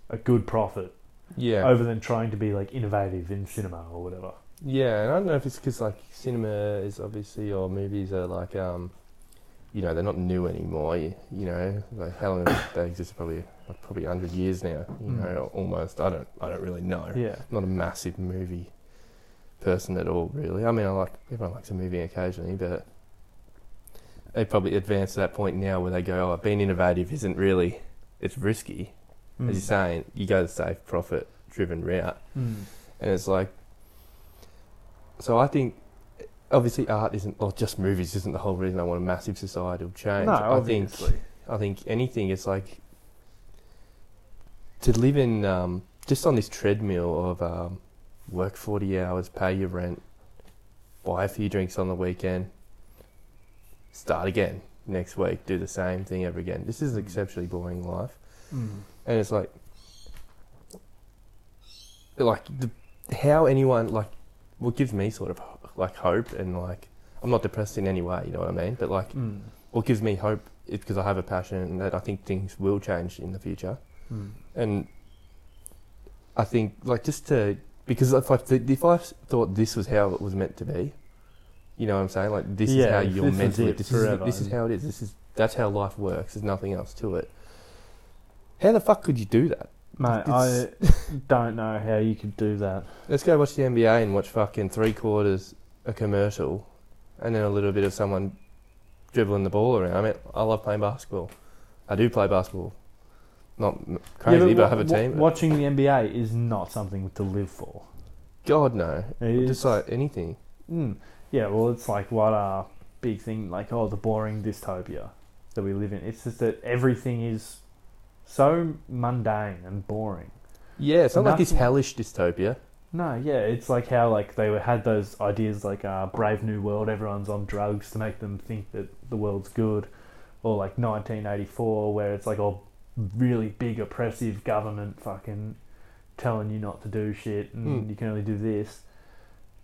a good profit Yeah. over than trying to be like innovative in cinema or whatever. Yeah, and I don't know if it's because like cinema is obviously or movies are like um, you know, they're not new anymore. You, you know, like how long they exist? Probably like, probably hundred years now. You Mm. know, almost. I don't. I don't really know. Yeah. I'm not a massive movie person at all, really. I mean, I like everyone likes a movie occasionally, but they probably advanced to that point now where they go, "Oh, being innovative isn't really. It's risky." Mm. As you're saying, you go the safe, profit-driven route. Mm. and it's like so i think obviously art isn't or just movies isn't the whole reason i want a massive societal change No, i think obviously. i think anything is like to live in um, just on this treadmill of um, work 40 hours pay your rent buy a few drinks on the weekend start again next week do the same thing ever again this is an Mm. exceptionally boring life Mm. and it's like like the, how anyone like what gives me sort of like hope and like I'm not depressed in any way, you know what I mean? But like Mm. what gives me hope is because I have a passion and that I think things will change in the future. Mm. And I think like just to because if I if I thought this was how it was meant to be, you know what I'm saying? Like this is Yeah, how if you're this meant is to live. This is forever this is how it is. This is that's how life works. There's nothing else to it. How the fuck could you do that? Mate, I don't know how you could do that. Let's go watch the NBA and watch fucking three quarters a commercial, and then a little bit of someone dribbling the ball around. I mean, I love playing basketball. I do play basketball. Not crazy, Yeah, but, I wa- have a team. Watching the NBA is not something to live for. God no, It just like anything. Mm. Yeah, well, it's like what a big thing, like oh, the boring dystopia that we live in. It's just that everything is so mundane and boring. Yeah, it's not like this hellish dystopia. No, yeah, it's like how like they had those ideas like uh, Brave New World. Everyone's on drugs to make them think that the world's good, or like 1984, where it's like a really big oppressive government fucking telling you not to do shit and Hmm. you can only do this.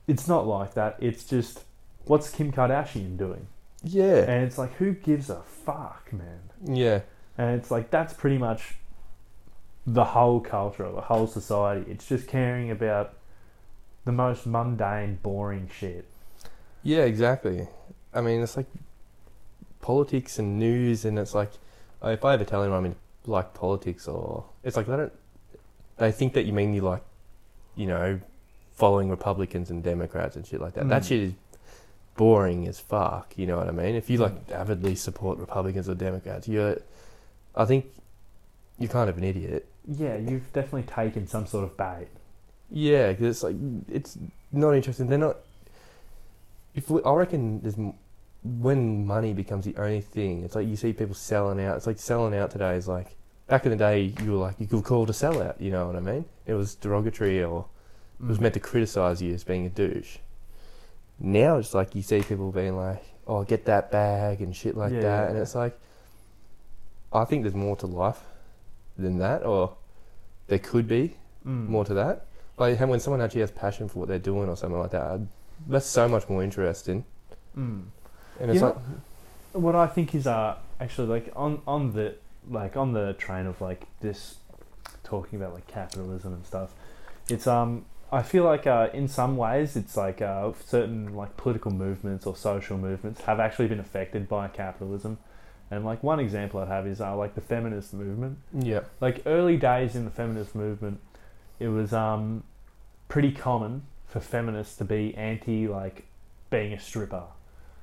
It's not like that. It's just what's Kim Kardashian doing, Yeah, and it's like who gives a fuck, man. yeah, And it's like that's pretty much the whole culture of the whole society. It's just caring about the most mundane, boring shit. yeah, exactly. I mean, it's like politics and news, and it's like if I ever tell anyone I'm in like politics, or it's like they don't. They think that you mean you like, you know, following Republicans and Democrats and shit like that. That Mm. shit is boring as fuck. You know what I mean? If you like avidly support Republicans or Democrats, you're, I think, you're kind of an idiot. Yeah, you've definitely taken some sort of bait. Yeah, because it's like it's not interesting. They're not. If we, I reckon there's when money becomes the only thing, it's like you see people selling out. It's like selling out today is like back in the day you were like you could call it a sellout. You know what I mean? It was derogatory or it was meant to criticize you as being a douche. Now it's like you see people being like, "Oh, get that bag" and shit like Yeah, that, yeah, and yeah. it's like, I think there's more to life than that, or there could be Mm. more to that. like when someone actually has passion for what they're doing or something like that. That's so much more interesting. Mm. And it's Yeah. like, What I think is uh actually like on on the like on the train of like this talking about like capitalism and stuff. It's um I feel like uh, in some ways it's like uh, certain like political movements or social movements have actually been affected by capitalism. And like one example I'd have is uh, like the feminist movement. yeah, like early days in the feminist movement, it was um, pretty common for feminists to be anti like being a stripper,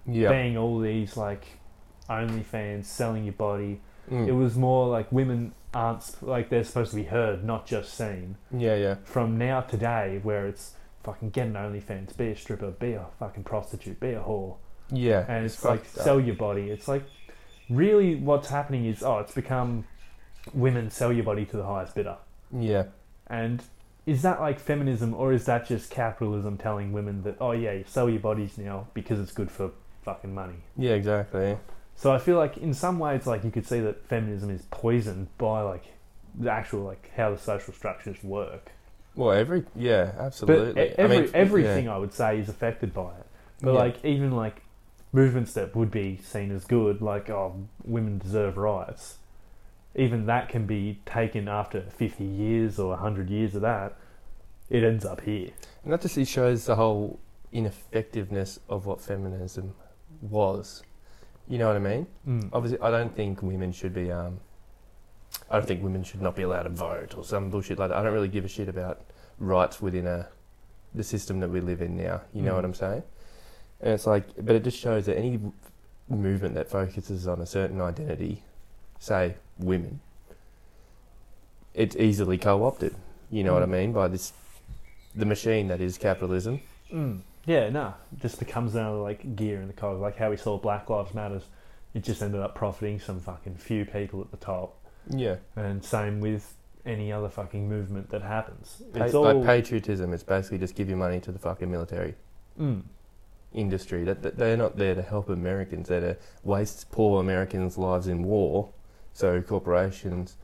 yeah, being all these like OnlyFans, selling your body. Mm. It was more like women aren't like they're supposed to be heard, not just seen. yeah, yeah, From now today, where it's fucking get an OnlyFans, be a stripper, be a fucking prostitute, be a whore yeah. and it's, fucked like sell your body. It's like really what's happening is oh, it's become women sell your body to the highest bidder. Yeah, And is that like feminism or is that just capitalism telling women that oh yeah, you sell your bodies now because it's good for fucking money? yeah, exactly. So I feel like in some ways like you could see that feminism is poisoned by like the actual like how the social structures work. Well, every yeah, absolutely. But every I mean, everything yeah. I would say is affected by it. But Yeah. like even like movements that would be seen as good, like oh women deserve rights, even that can be taken after fifty years or hundred years of that. It ends up here. And that just shows the whole ineffectiveness of what feminism was. You know what I mean? Mm. Obviously, I don't think women should be. Um, I don't think women should not be allowed to vote or some bullshit like that. I don't really give a shit about rights within a the system that we live in now. You know Mm. what I'm saying? And it's like, but it just shows that any movement that focuses on a certain identity, say women, it's easily co-opted. You know what I Mm. mean by this, the machine that is capitalism. Mm. Yeah, no, it just becomes another like gear in the cog, like how we saw Black Lives Matters. It just ended up profiting some fucking few people at the top, Yeah, and same with any other fucking movement that happens. It's all like patriotism. It's basically just give your money to the fucking military. Mm. industry. That, that they're not there to help Americans. They're to waste poor Americans' lives in war. So corporations,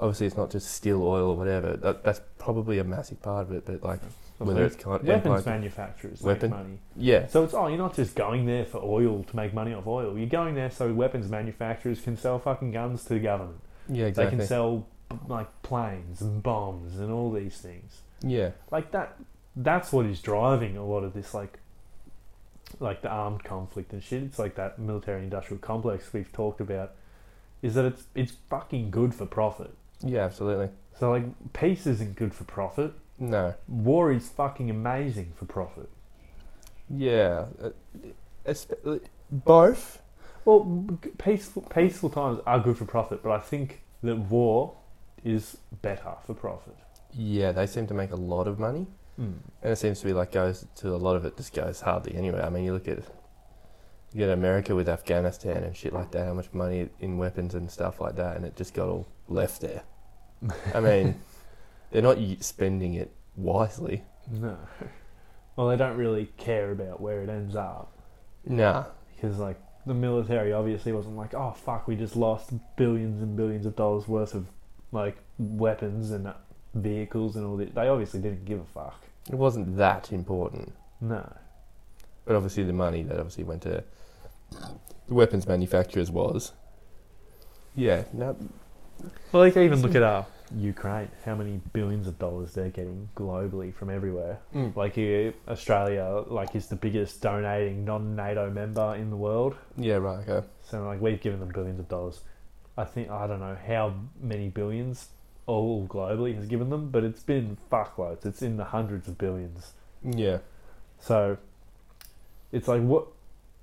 obviously, it's not just steal oil or whatever. That, that's probably a massive part of it. But like whether it's kind weapons manufacturers Weapon? make money. yeah, So it's oh, you're not just going there for oil to make money off oil. You're going there so weapons manufacturers can sell fucking guns to the government. yeah, exactly. They can sell like planes and bombs and all these things. yeah, Like that. That's what is driving a lot of this like, like the armed conflict and shit. It's like that military-industrial complex we've talked about. Is that it's it's fucking good for profit. yeah, absolutely. So like peace isn't good for profit. No, War is fucking amazing for profit. yeah, uh, it's, uh, both. Well, peaceful peaceful times are good for profit, but I think that war is better for profit. Yeah, they seem to make a lot of money, and it seems to be like goes to a lot of it just goes hardly anywhere. I mean, you look at you get America with Afghanistan and shit like that. How much money in weapons and stuff like that, and it just got all left there. I mean, they're not spending it wisely. No. Well, they don't really care about where it ends up Nah. because, like, the military obviously wasn't like, oh fuck, we just lost billions and billions of dollars worth of like weapons and uh, vehicles and all that. They obviously didn't give a fuck. It wasn't that important, No. but obviously the money that obviously went to the weapons manufacturers was. Yeah, no, Well, can even look at uh, Ukraine. How many billions of dollars they're getting globally from everywhere. mm, Like Australia, like is the biggest donating non-NATO member in the world. yeah, right, okay, So like we've given them billions of dollars. I think I don't know how many billions all globally has given them, but it's been fuckloads. It's in the hundreds of billions. yeah, So it's like what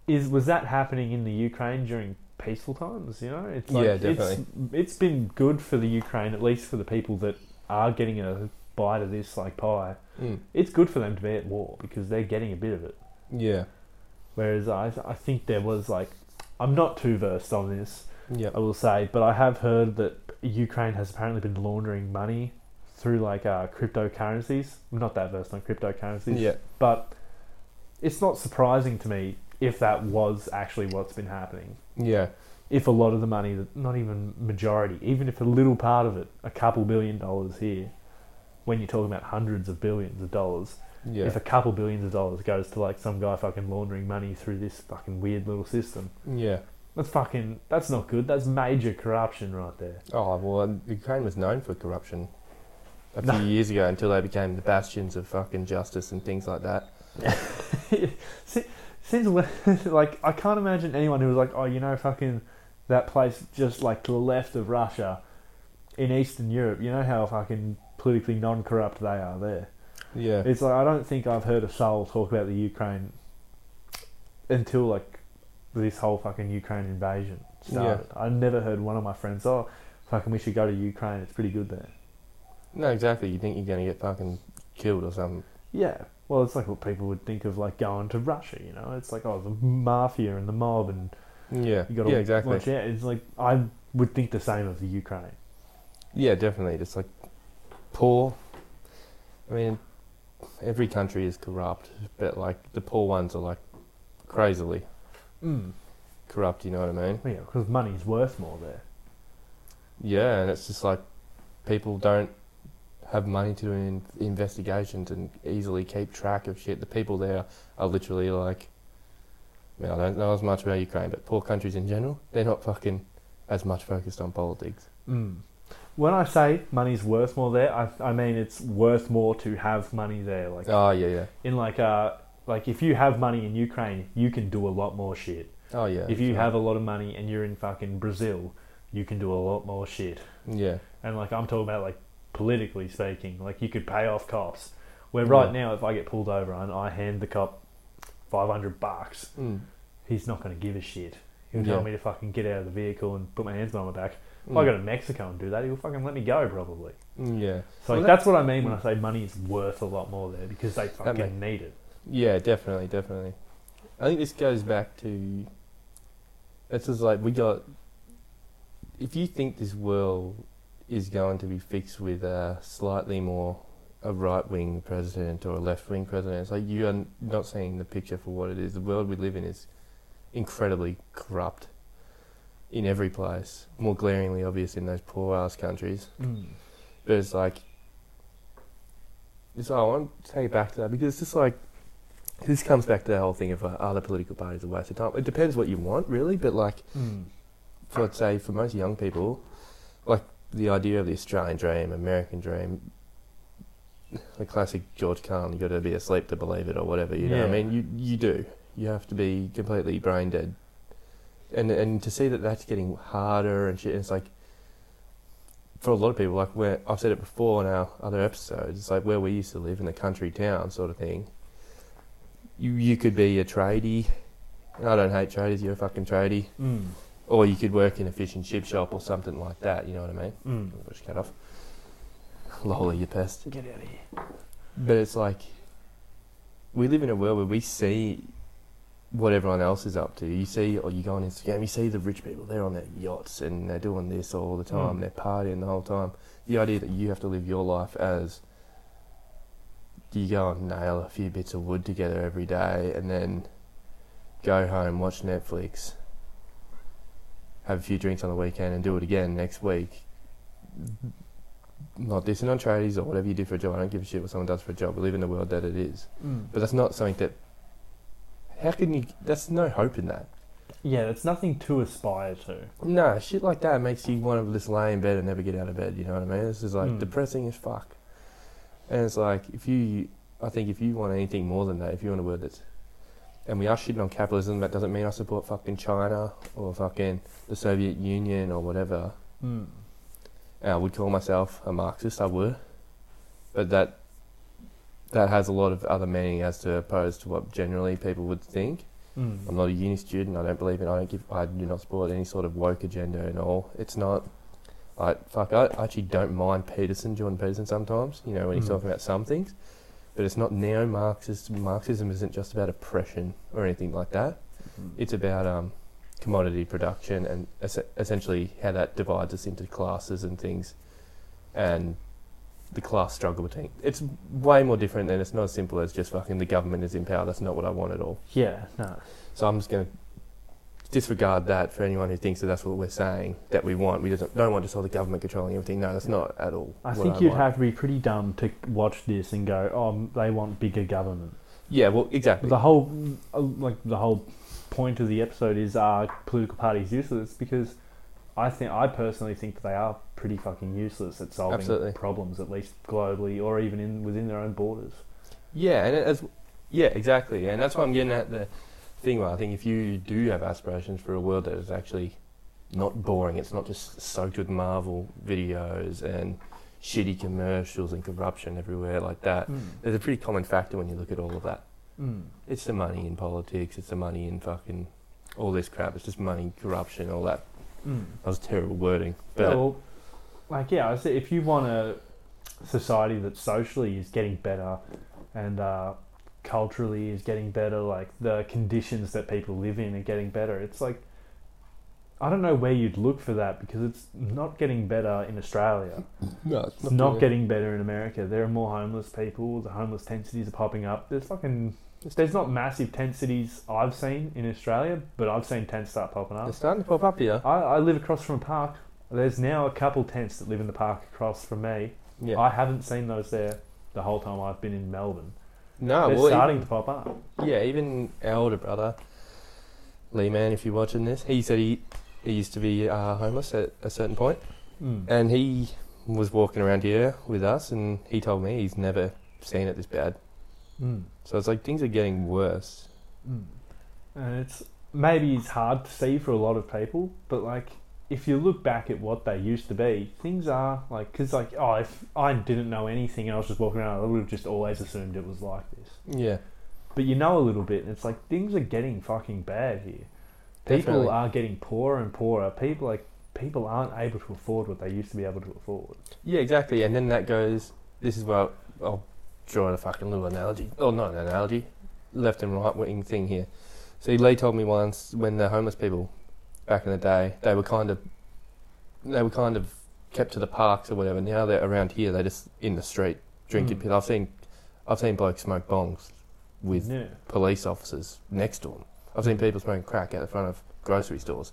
is was that happening in the Ukraine during peaceful times? You know, it's like Yeah, It's, definitely. it's been good for the Ukraine, at least for the people that are getting a bite of this like pie. mm, It's good for them to be at war because they're getting a bit of it. yeah, Whereas I, I think there was like, I'm not too versed on this, yeah, I will say, but I have heard that Ukraine has apparently been laundering money through like uh, cryptocurrencies. I'm not that versed on cryptocurrencies, yeah, but it's not surprising to me if that was actually what's been happening. yeah, If a lot of the money, not even majority, even if a little part of it, a couple billion dollars here, when you're talking about hundreds of billions of dollars, Yeah. if a couple billions of dollars goes to like some guy fucking laundering money through this fucking weird little system, yeah. that's fucking that's not good. That's major corruption right there. Oh well, Ukraine was known for corruption a few No. years ago until they became the bastions of fucking justice and things like that. Si- Since when, like, I can't imagine anyone who was like, oh, you know, fucking that place just like to the left of Russia in Eastern Europe. You know how fucking politically non-corrupt they are there. Yeah. It's like I don't think I've heard a soul talk about the Ukraine until like this whole fucking Ukraine invasion started. I never heard one of my friends, oh, fucking, we should go to Ukraine. It's pretty good there. No, exactly. You think you're going to get fucking killed or something. Yeah. Well, it's like what people would think of like going to Russia. You know, it's like oh, the mafia and the mob and Yeah. You got to yeah, exactly. watch out. It's like I would think the same of the Ukraine. Yeah, definitely. Just like poor. I mean, every country is corrupt, but like the poor ones are like crazily Mm. corrupt. You know what I mean? Yeah, because money's worth more there. Yeah, and it's just like people don't have money to do in investigations and easily keep track of shit. The people there are literally like, I, mean, I don't know as much about Ukraine, but poor countries in general, they're not fucking as much focused on politics. Mm. When I say money's worth more there, I, I mean it's worth more to have money there. Like Oh yeah, yeah. in like uh like if you have money in Ukraine, you can do a lot more shit. Oh yeah. if you sure. have a lot of money and you're in fucking Brazil, you can do a lot more shit. yeah, And like I'm talking about like politically speaking, like you could pay off cops. Where right Yeah. now, if I get pulled over and I hand the cop five hundred bucks, mm. he's not going to give a shit. He'll Yeah. tell me to fucking get out of the vehicle and put my hands on my back. If Mm. I go to Mexico and do that, he'll fucking let me go probably. Mm, yeah, So Well, like, that's what I mean when I say money is worth a lot more there because they fucking make- need it. yeah, definitely, definitely. I think this goes back to. It's just like we got. If you think this world is going to be fixed with a slightly more a right wing president or a left wing president, it's like you are not seeing the picture for what it is. The world we live in is incredibly corrupt in every place. More glaringly obvious in those poor ass countries. But it's like, it's, I want to take it back to that because it's just like, this comes back to the whole thing of uh, other political parties a waste of time. It depends what you want, really, but like, Mm. for let's say for most young people, like the idea of the Australian dream, American dream, the classic George Carlin, you got to be asleep to believe it or whatever. You know, what I mean, you you do. You have to be completely brain dead, and and to see that that's getting harder and shit. It's like for a lot of people, like where I've said it before in our other episodes, it's like where we used to live in the country town sort of thing. You you could be a tradie. I don't hate tradies. You're a fucking tradie. Mm. Or you could work in a fish and chip shop or something like that, you know what I mean? Mm. Push cut off. Lolly, you pest. Get out of here. But it's like, we live in a world where we see what everyone else is up to. You see, or you go on Instagram, you see the rich people, they're on their yachts and they're doing this all the time, Mm. they're partying the whole time. The idea that you have to live your life as you go and nail a few bits of wood together every day and then go home, watch Netflix, have a few drinks on the weekend and do it again next week. Not dissing on tradies or whatever you do for a job. I don't give a shit what someone does for a job. We live in the world that it is. Mm. But that's not something that. How can you. That's no hope in that. Yeah, it's nothing to aspire to. No, shit like that makes you want to just lay in bed and never get out of bed. You know what I mean? This is like Mm. depressing as fuck. And it's like if you, I think if you want anything more than that, if you want a word that's, and we are shitting on capitalism, that doesn't mean I support fucking China or fucking the Soviet Union or whatever. Mm. I would call myself a Marxist. I would, but that that has a lot of other meaning as to opposed to what generally people would think. Mm. I'm not a uni student. I don't believe in. I don't give. I do not support any sort of woke agenda at all. It's not. I fuck. I actually don't mind Peterson, Jordan Peterson, sometimes. You know when he's Mhm. talking about some things, but it's not neo-Marxist. Marxism isn't just about oppression or anything like that. It's about um, commodity production and es- essentially how that divides us into classes and things, and the class struggle between. It's way more different than it's not as simple as just fucking the government is in power. That's not what I want at all. Yeah, no. So I'm just going to disregard that for anyone who thinks that that's what we're saying that we want. We just don't want just all the government controlling everything. No, that's not at all. I think you'd want. have to be pretty dumb to watch this and go, "Oh, they want bigger government." Yeah, well, exactly. The whole, like the whole point of the episode is, are political parties useless? Because I think, I personally think that they are pretty fucking useless at solving Absolutely. problems, at least globally or even in within their own borders. Yeah, and as yeah, exactly, and that's why I'm getting at the thing. Where I think if you do have aspirations for a world that is actually not boring, it's not just soaked with Marvel videos and shitty commercials and corruption everywhere like that. Mm. There's a pretty common factor when you look at all of that. Mm. It's the money in politics. It's the money in fucking all this crap. It's just money, corruption, all that. Mm. That was terrible wording, Yeah, but well, like yeah, I say if you want a society that socially is getting better and uh, culturally is getting better, like the conditions that people live in are getting better, it's like I don't know where you'd look for that because it's not getting better in Australia. no, It's not getting better in America. There are more homeless people. The homeless tent cities are popping up. There's fucking there's not massive tent cities I've seen in Australia, but I've seen tents start popping up. They're starting to pop up here. I, I live across from a park. There's now a couple tents that live in the park across from me. Yeah. I haven't seen those there the whole time I've been in Melbourne. No, They're well, starting even- to pop up. Yeah, even our older brother, Lee Man, if you're watching this, he said he, he used to be uh, homeless at a certain point, Mm. and he was walking around here with us, and he told me he's never seen it this bad. Mm. So it's like things are getting worse. Mm. And it's maybe it's hard to see for a lot of people, but like if you look back at what they used to be, things are like because like oh if I didn't know anything and I was just walking around, I would have just always assumed it was like this. Yeah, But you know a little bit, and it's like things are getting fucking bad here. People Definitely. are getting poorer and poorer. People like people aren't able to afford what they used to be able to afford. yeah, exactly. And then that goes. This is where I'll, I'll draw a fucking little analogy. Oh, not an analogy. Left and right wing thing here. See, Lee told me once when the homeless people back in the day, they were kind of they were kind of kept to the parks or whatever. Now they're around here. They're just in the street drinking Mm. I've seen I've seen blokes smoke bongs with yeah. police officers next to them. I've seen people smoking crack out the front of grocery stores.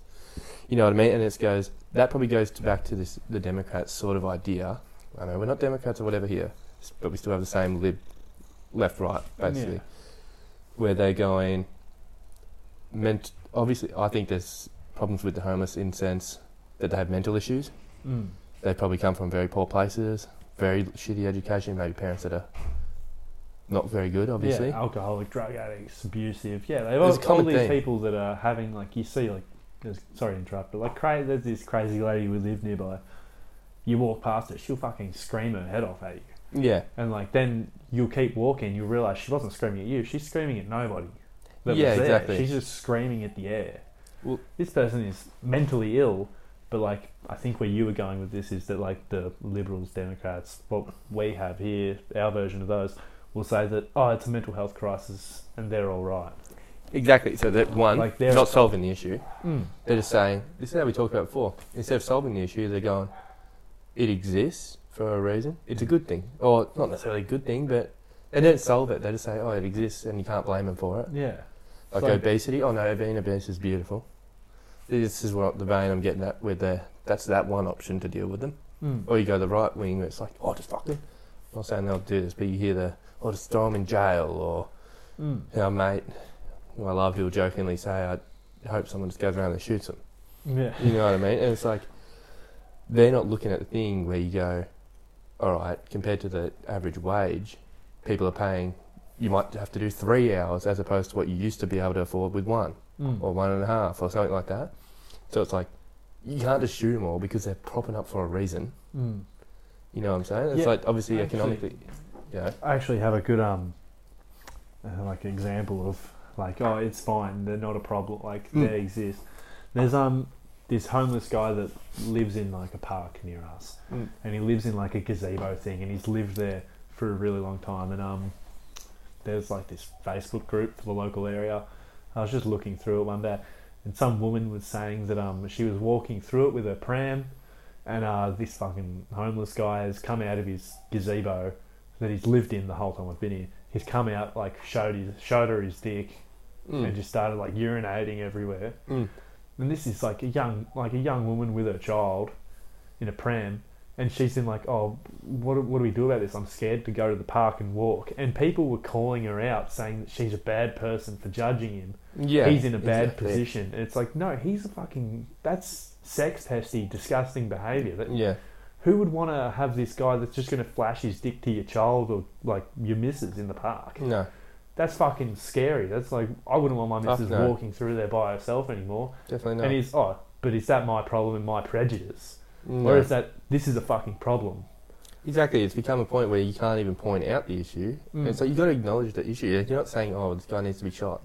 You know what I mean? And it goes that probably goes to back to this the Democrats sort of idea. I know we're not Democrats or whatever here, but we still have the same lib, left right basically, Yeah. where they're going. Meant obviously, I think there's problems with the homeless in sense that they have mental issues. Mm. They probably come from very poor places, very shitty education, maybe parents that are not very good, obviously. Yeah, alcoholic, drug addicts, abusive. Yeah, they've all, all these theme. people that are having like you see like sorry to interrupt, but like cra- there's this crazy lady we live nearby. You walk past her, she'll fucking scream her head off at you, Yeah, and like then you'll keep walking, you'll realize she wasn't screaming at you, she's screaming at nobody. Yeah, exactly. She's just screaming at the air. Well- this person is mentally ill, but like I think where you were going with this is that like the Liberals, Democrats, what we have here, our version of those, will say that oh it's a mental health crisis and they're all right. exactly. So that one, Like they're- not solving the issue. Mm. They're just saying, this is how we talked about before. Instead of solving the issue, they're going, it exists for a reason. It's a good thing. Or not necessarily a good thing, but they don't solve it. They just say, oh, it exists and you can't blame them for it. Yeah. Like So- obesity. Oh, no, being obese is beautiful. This is what the vein I'm getting at with the, that's that one option to deal with them. Mm. Or you go the right wing where it's like, oh, just fuck them. I'm not saying they'll do this, but you hear the, oh, just throw them in jail or Mm. our mate, who I love, he'll jokingly say, I hope someone just goes around and shoots them. Yeah. You know what I mean? And it's like they're not looking at the thing where you go, all right, compared to the average wage, people are paying. You might have to do three hours as opposed to what you used to be able to afford with one Mm. or one and a half or something like that. So it's like you can't just shoot them all because they're propping up for a reason. Mm. You know what I'm saying? It's Yeah, like obviously actually- economically, yeah, I actually have a good um, uh, like example of like oh it's fine they're not a problem like Mm. they exist. There's um this homeless guy that lives in like a park near us, Mm. and he lives in like a gazebo thing, and he's lived there for a really long time. And um, there's like this Facebook group for the local area. I was just looking through it one day, and some woman was saying that um she was walking through it with her pram, and uh this fucking homeless guy has come out of his gazebo that he's lived in the whole time I've been here. He's come out like showed his showed her his dick and mm. just started like urinating everywhere. Mm. and this is like a young like a young woman with her child in a pram, and she's been like, "Oh, what what do we do about this? I'm scared to go to the park and walk." And people were calling her out, saying that she's a bad person for judging him. Yeah, he's in a bad exactly. position. And it's like, no, he's a fucking that's sex testy, disgusting behaviour. That Yeah, who would want to have this guy that's just going to flash his dick to your child or like your missus in the park? no, That's fucking scary. That's like I wouldn't want my Fuck missus no. walking through there by herself anymore. definitely not. And he's oh, but is that my problem and my prejudice, No. is that this is a fucking problem? Exactly, it's become a point where you can't even point out the issue. Mm. And so you've got to acknowledge the issue. You're not saying, oh, this guy needs to be shot.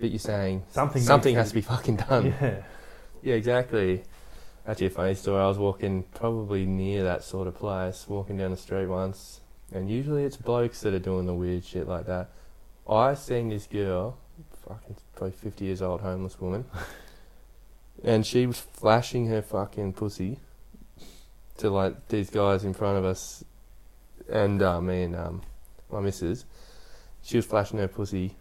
But you're saying Something something has to be fucking done. Yeah. Yeah, exactly. Actually, a funny story. I was walking probably near that sort of place, walking down the street once, and usually it's blokes that are doing the weird shit like that. I seen this girl, fucking probably 50 years old, homeless woman, and she was flashing her fucking pussy to like these guys in front of us, and uh, me and um, my missus. She was flashing her pussy,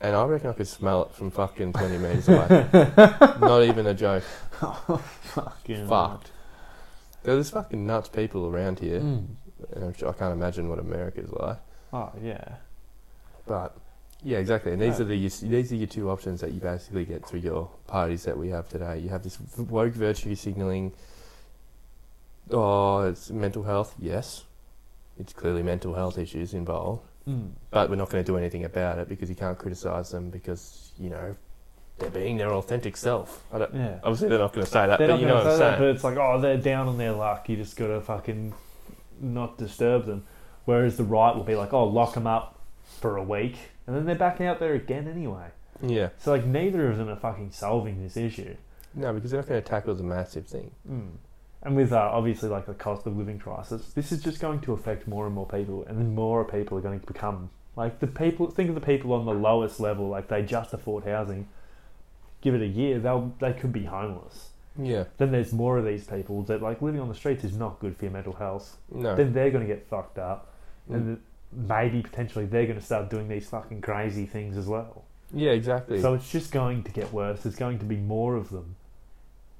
and I reckon I could smell it from fucking 20 metres away. Not even a joke. Oh, fucking Fucked. There's fucking nuts people around here. Mm. and I can't imagine what America's like. Oh yeah. But yeah, exactly. And these Yeah. are the these are your two options that you basically get through your parties that we have today. You have this woke virtue signaling. Oh, it's mental health. Yes, it's clearly mental health issues involved, Mm. but we're not going to do anything about it because you can't criticize them because you know they're being their authentic self. I don't, Yeah. obviously, they're not going to say that, They're but you know what I'm say that, but it's like, oh, they're down on their luck. You just got to fucking not disturb them. Whereas the right will be like, oh, lock them up for a week, and then they're back out there again anyway. Yeah, So like, neither of them are fucking solving this issue. no, because they're not going to tackle the massive thing. Mm. And with uh, obviously like the cost of living crisis, this is just going to affect more and more people, and then more people are going to become like the people. Think of the people on the lowest level, like they just afford housing. Give it a year, they'll they could be homeless. Yeah, Then there's more of these people that like living on the streets is not good for your mental health. no. Then they're going to get fucked up, Mm. and maybe potentially they're going to start doing these fucking crazy things as well. Yeah, exactly. So it's just going to get worse. There's going to be more of them.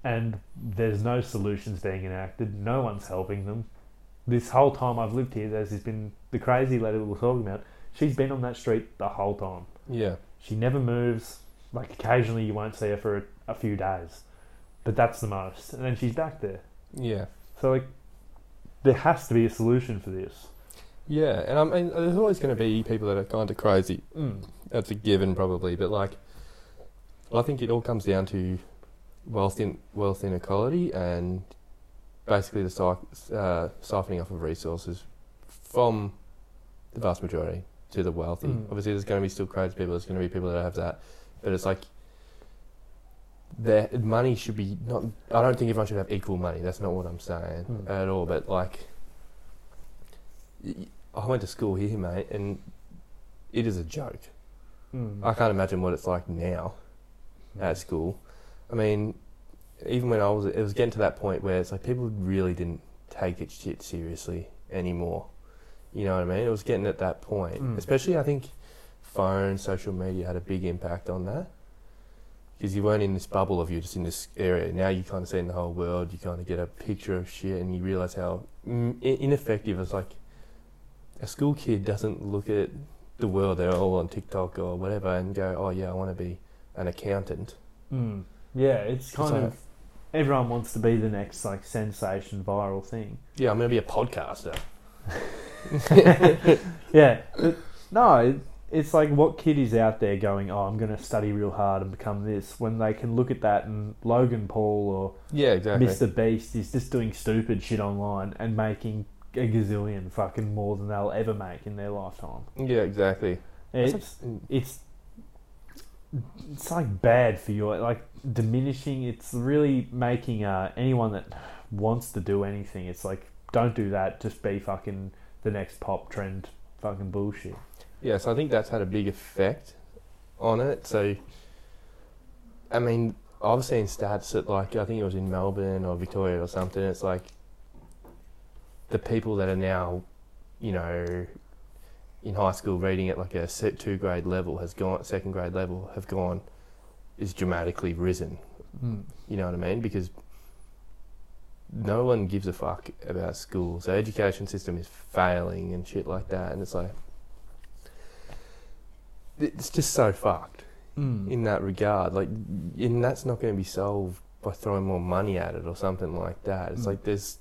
And there's no solutions being enacted. No one's helping them. This whole time I've lived here, there's been the crazy lady we were talking about. She's been on that street the whole time. yeah, She never moves. Like occasionally you won't see her for a, a few days. But that's the most. And then she's back there. yeah, So like there has to be a solution for this. yeah. And I mean, there's always going to be people that are kind of crazy. Mm. That's a given, probably. But like, I think it all comes down to wealth in wealth inequality and basically the uh, siphoning off of resources from the vast majority to the wealthy. Mm. Obviously, there's going to be still crazy people. There's going to be people that have that, but it's like. Their money should be not. I don't think everyone should have equal money. That's not what I'm saying Mm. at all. But like, I went to school here, mate, and it is a joke. Mm. I can't imagine what it's like now at school. I mean, even when I was, it was getting to that point where it's like people really didn't take it shit seriously anymore. You know what I mean? It was getting at that point. Mm. Especially, I think phone, social media had a big impact on that. Because you weren't in this bubble of you're just in this area. Now you kind of see in the whole world, you kind of get a picture of shit and you realize how mm, ineffective it's like a school kid doesn't look at the world, they're all on TikTok or whatever, and go, oh yeah, I want to be an accountant. Mm. Yeah, it's kind So- of everyone wants to be the next like sensation viral thing. Yeah, I'm going to be a podcaster. Yeah, no, it, it's like what kid is out there going, "Oh, I'm going to study real hard and become this," when they can look at that and Logan Paul or Yeah, exactly. Mr. Beast is just doing stupid shit online and making a gazillion fucking more than they'll ever make in their lifetime. Yeah, exactly. It's mm. it's it's like bad for your like diminishing. It's really making uh, anyone that wants to do anything. It's like don't do that. Just be fucking the next pop trend. Fucking bullshit. Yeah, so I think that's had a big effect on it. So, I mean, I've seen stats that, like, I think it was in Melbourne or Victoria or something. It's like the people that are now, you know, in high school reading at like a set two grade level has gone, second grade level, have gone is dramatically risen. Mm. You know what I mean? Because no one gives a fuck about schools. The education system is failing and shit like that, and it's like it's just so fucked Mm. in that regard. Like, and that's not going to be solved by throwing more money at it or something like that. It's Mm. like there's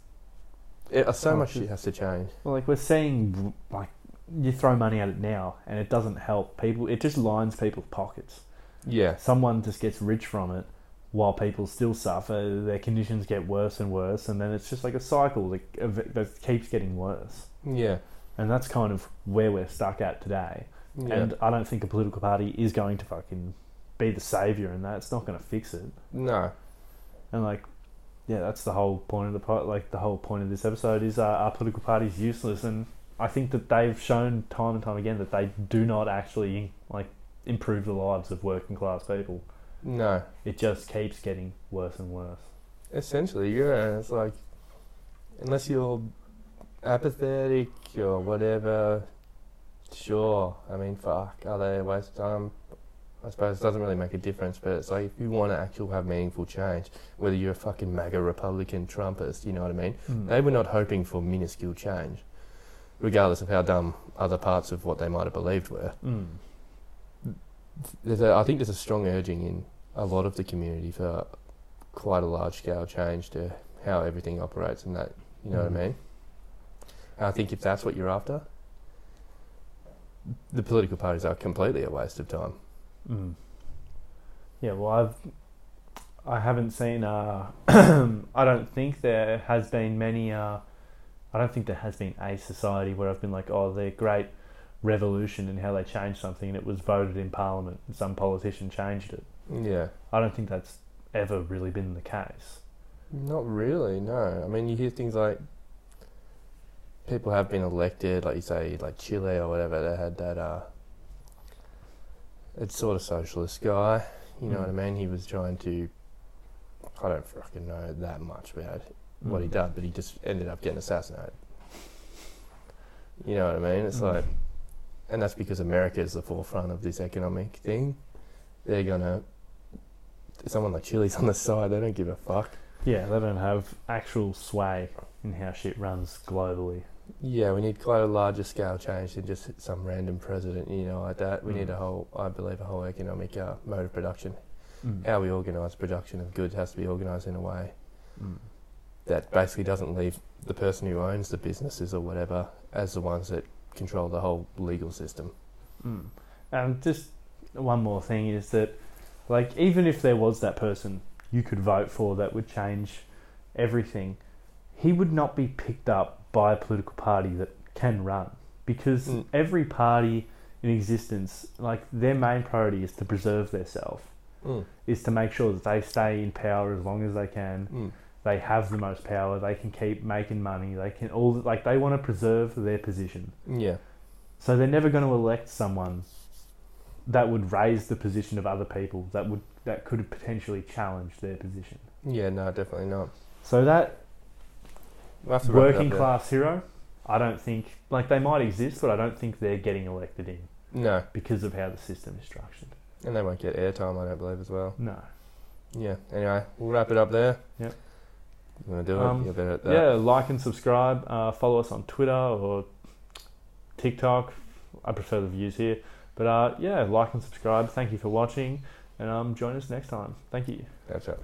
it, so Oh, much shit has to change. Well, like we're seeing, like you throw money at it now, and it doesn't help people. It just lines people's pockets. Yeah, Someone just gets rich from it, while people still suffer. Their conditions get worse and worse, and then it's just like a cycle that, that keeps getting worse. yeah, And that's kind of where we're stuck at today. yeah. And I don't think a political party is going to fucking be the savior in that. It's not going to fix it. no, And like, yeah, that's the whole point of the po- like the whole point of this episode is uh, our political party's useless, and I think that they've shown time and time again that they do not actually like improve the lives of working class people. no. It just keeps getting worse and worse. Essentially, yeah. It's like unless you're apathetic or whatever, sure. I mean, fuck. Are they a waste of time? I suppose it doesn't really make a difference, but it's like if you want to actually have meaningful change, whether you're a fucking MAGA Republican Trumpist, you know what I mean? Hmm. They were not hoping for minuscule change, regardless of how dumb other parts of what they might have believed were. Mm. There's a, I think there's a strong urging in a lot of the community for quite a large scale change to how everything operates and that, you know Mhm. what I mean? And I think if that's what you're after, the political parties are completely a waste of time. Mm. Yeah, well, I've I haven't seen. Uh, I don't think there has been many. Uh, I don't think there has been a society where I've been like, oh, their great revolution and how they changed something, and it was voted in Parliament, and some politician changed it. Yeah. I don't think that's ever really been the case. Not really, no. I mean, you hear things like people have been elected, like you say, like Chile or whatever. They had that, uh, it's sort of socialist guy. You know Mm. what I mean? He was trying to. I don't fucking know that much about what he Mm. did, but he just ended up getting assassinated. You know what I mean? It's Mm. like, and that's because America is the forefront of this economic thing. They're gonna. Someone like Chile's on the side. They don't give a fuck. Yeah, they don't have actual sway in how shit runs globally. Yeah, we need quite a larger scale change than just some random president, you know, like that. We Mm. need a whole, I believe, a whole economic uh, mode of production. Mm. How we organise production of goods has to be organised in a way Mm. That basically doesn't leave the person who owns the businesses or whatever as the ones that control the whole legal system. Mm. And just one more thing is that, like, even if there was that person you could vote for that would change everything, he would not be picked up by a political party that can run because Mm. every party in existence, like, their main priority is to preserve themselves, Mm. is to make sure that they stay in power as long as they can. They have the most power. They can keep making money. They can all like they want to preserve their position. Yeah. So they're never going to elect someone that would raise the position of other people that would that could potentially challenge their position. Yeah, no, definitely not. So that We'll have to wrap it up working class hero, I don't think like they might exist, but I don't think they're getting elected in No, because of how the system is structured. and they won't get airtime, I don't believe, as well. No. Yeah, anyway, we'll wrap it up there. Yep. You want to do it? Um, You're better at that. Yeah, like and subscribe. Uh, follow us on Twitter or TikTok. I prefer the views here. But uh, yeah, like and subscribe. Thank you for watching, and um, join us next time. Thank you. That's. Bye.